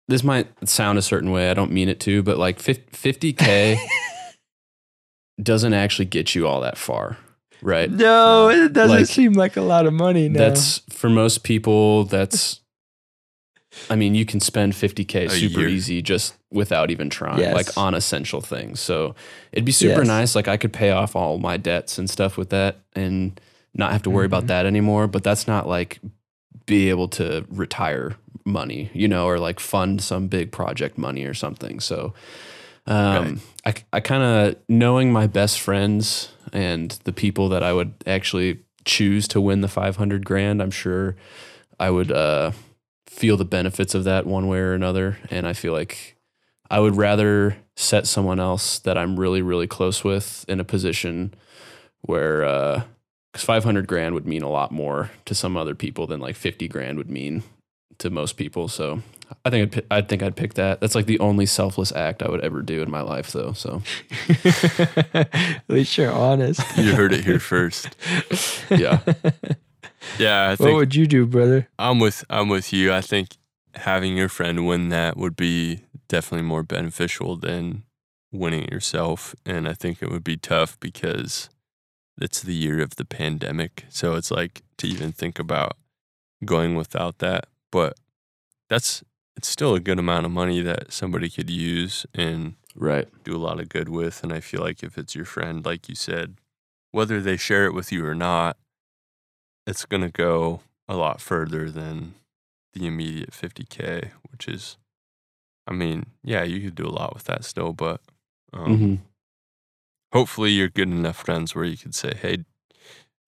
this might sound a certain way. I don't mean it to, but like fif- 50k doesn't actually get you all that far, right? No, it doesn't Like, seem like a lot of money now. That's for most people that's I mean, you can spend 50k A super year. easy just without even trying, Yes. like on essential things. So it'd be super Yes. nice. Like I could pay off all my debts and stuff with that and not have to worry about Mhm. that anymore. But that's not like be able to retire money, you know, or like fund some big project money or something. So um, I, I kind of knowing my best friends and the people that I would actually choose to win the 500 grand, I'm sure I would uh, feel the benefits of that one way or another. And I feel like I would rather set someone else that I'm really, really close with in a position where, because 500 grand would mean a lot more to some other people than like 50 grand would mean to most people. So I think I'd, I think I'd pick that. That's like the only selfless act I would ever do in my life, though. So At least you're honest. You heard it here first. yeah, Yeah, I what would you do, brother? I'm with I'm with you. I think having your friend win that would be definitely more beneficial than winning it yourself. And I think it would be tough because it's the year of the pandemic. So it's like to even think about going without that. But that's it's still a good amount of money that somebody could use and right. do a lot of good with. And I feel like if it's your friend, like you said, whether they share it with you or not, it's going to go a lot further than the immediate 50K, which is, I mean, yeah, you could do a lot with that still, but um, hmm hopefully you're good enough friends where you could say, hey,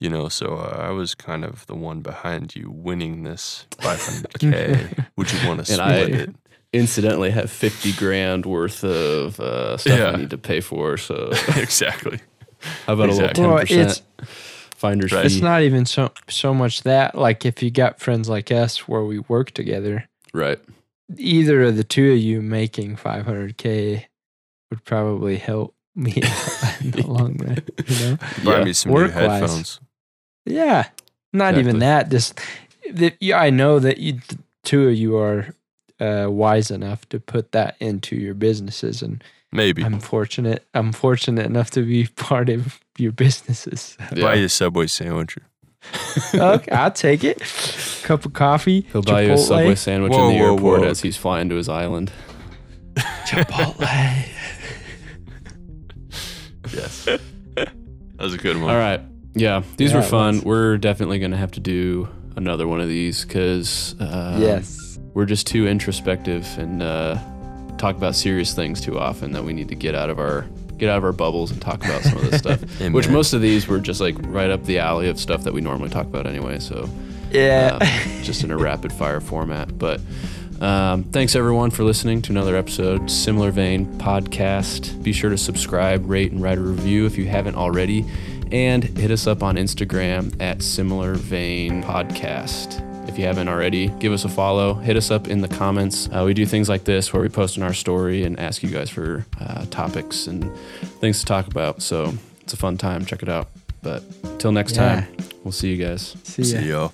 you know, so uh, I was kind of the one behind you winning this 500K. Would you want to And split I- it? Incidentally, have 50 grand worth of uh, stuff Yeah. I need to pay for. So exactly. how about Exactly. a little 10% it's- finder's Right. It's not even so so much that like if you got friends like us where we work together, right. either of the two of you making 500k would probably help me out in the long run. You know? Buy Yeah. me some new Work-wise. headphones. Yeah, not even that. Just that. Yeah, I know that you the two of you are uh, wise enough to put that into your businesses, and Maybe. I'm fortunate. I'm fortunate enough to be part of your businesses. Buy Yeah. you a Subway sandwich. okay, I'll take it. Cup of coffee. He'll buy you a Subway sandwich Whoa, in the whoa, airport whoa. as he's flying to his island. Chipotle. Yes. that was a good one. All right. Yeah, these Yeah, were fun. We're definitely going to have to do another one of these because uh, yes. we're just too introspective and uh, talk about serious things too often that we need to get out of our get out of our bubbles and talk about some of this stuff. Which most of these were just like right up the alley of stuff that we normally talk about anyway. So Yeah. um, just in a rapid fire format. But um, thanks everyone for listening to another episode, Similar Vein Podcast. Be sure to subscribe, rate, and write a review if you haven't already. And hit us up on Instagram at Similar Vein Podcast. If you haven't already, give us a follow. Hit us up in the comments. Uh, we do things like this where we post in our story and ask you guys for uh, topics and things to talk about. So it's a fun time. Check it out. But till next Yeah. time, we'll see you guys. See ya. See y'all.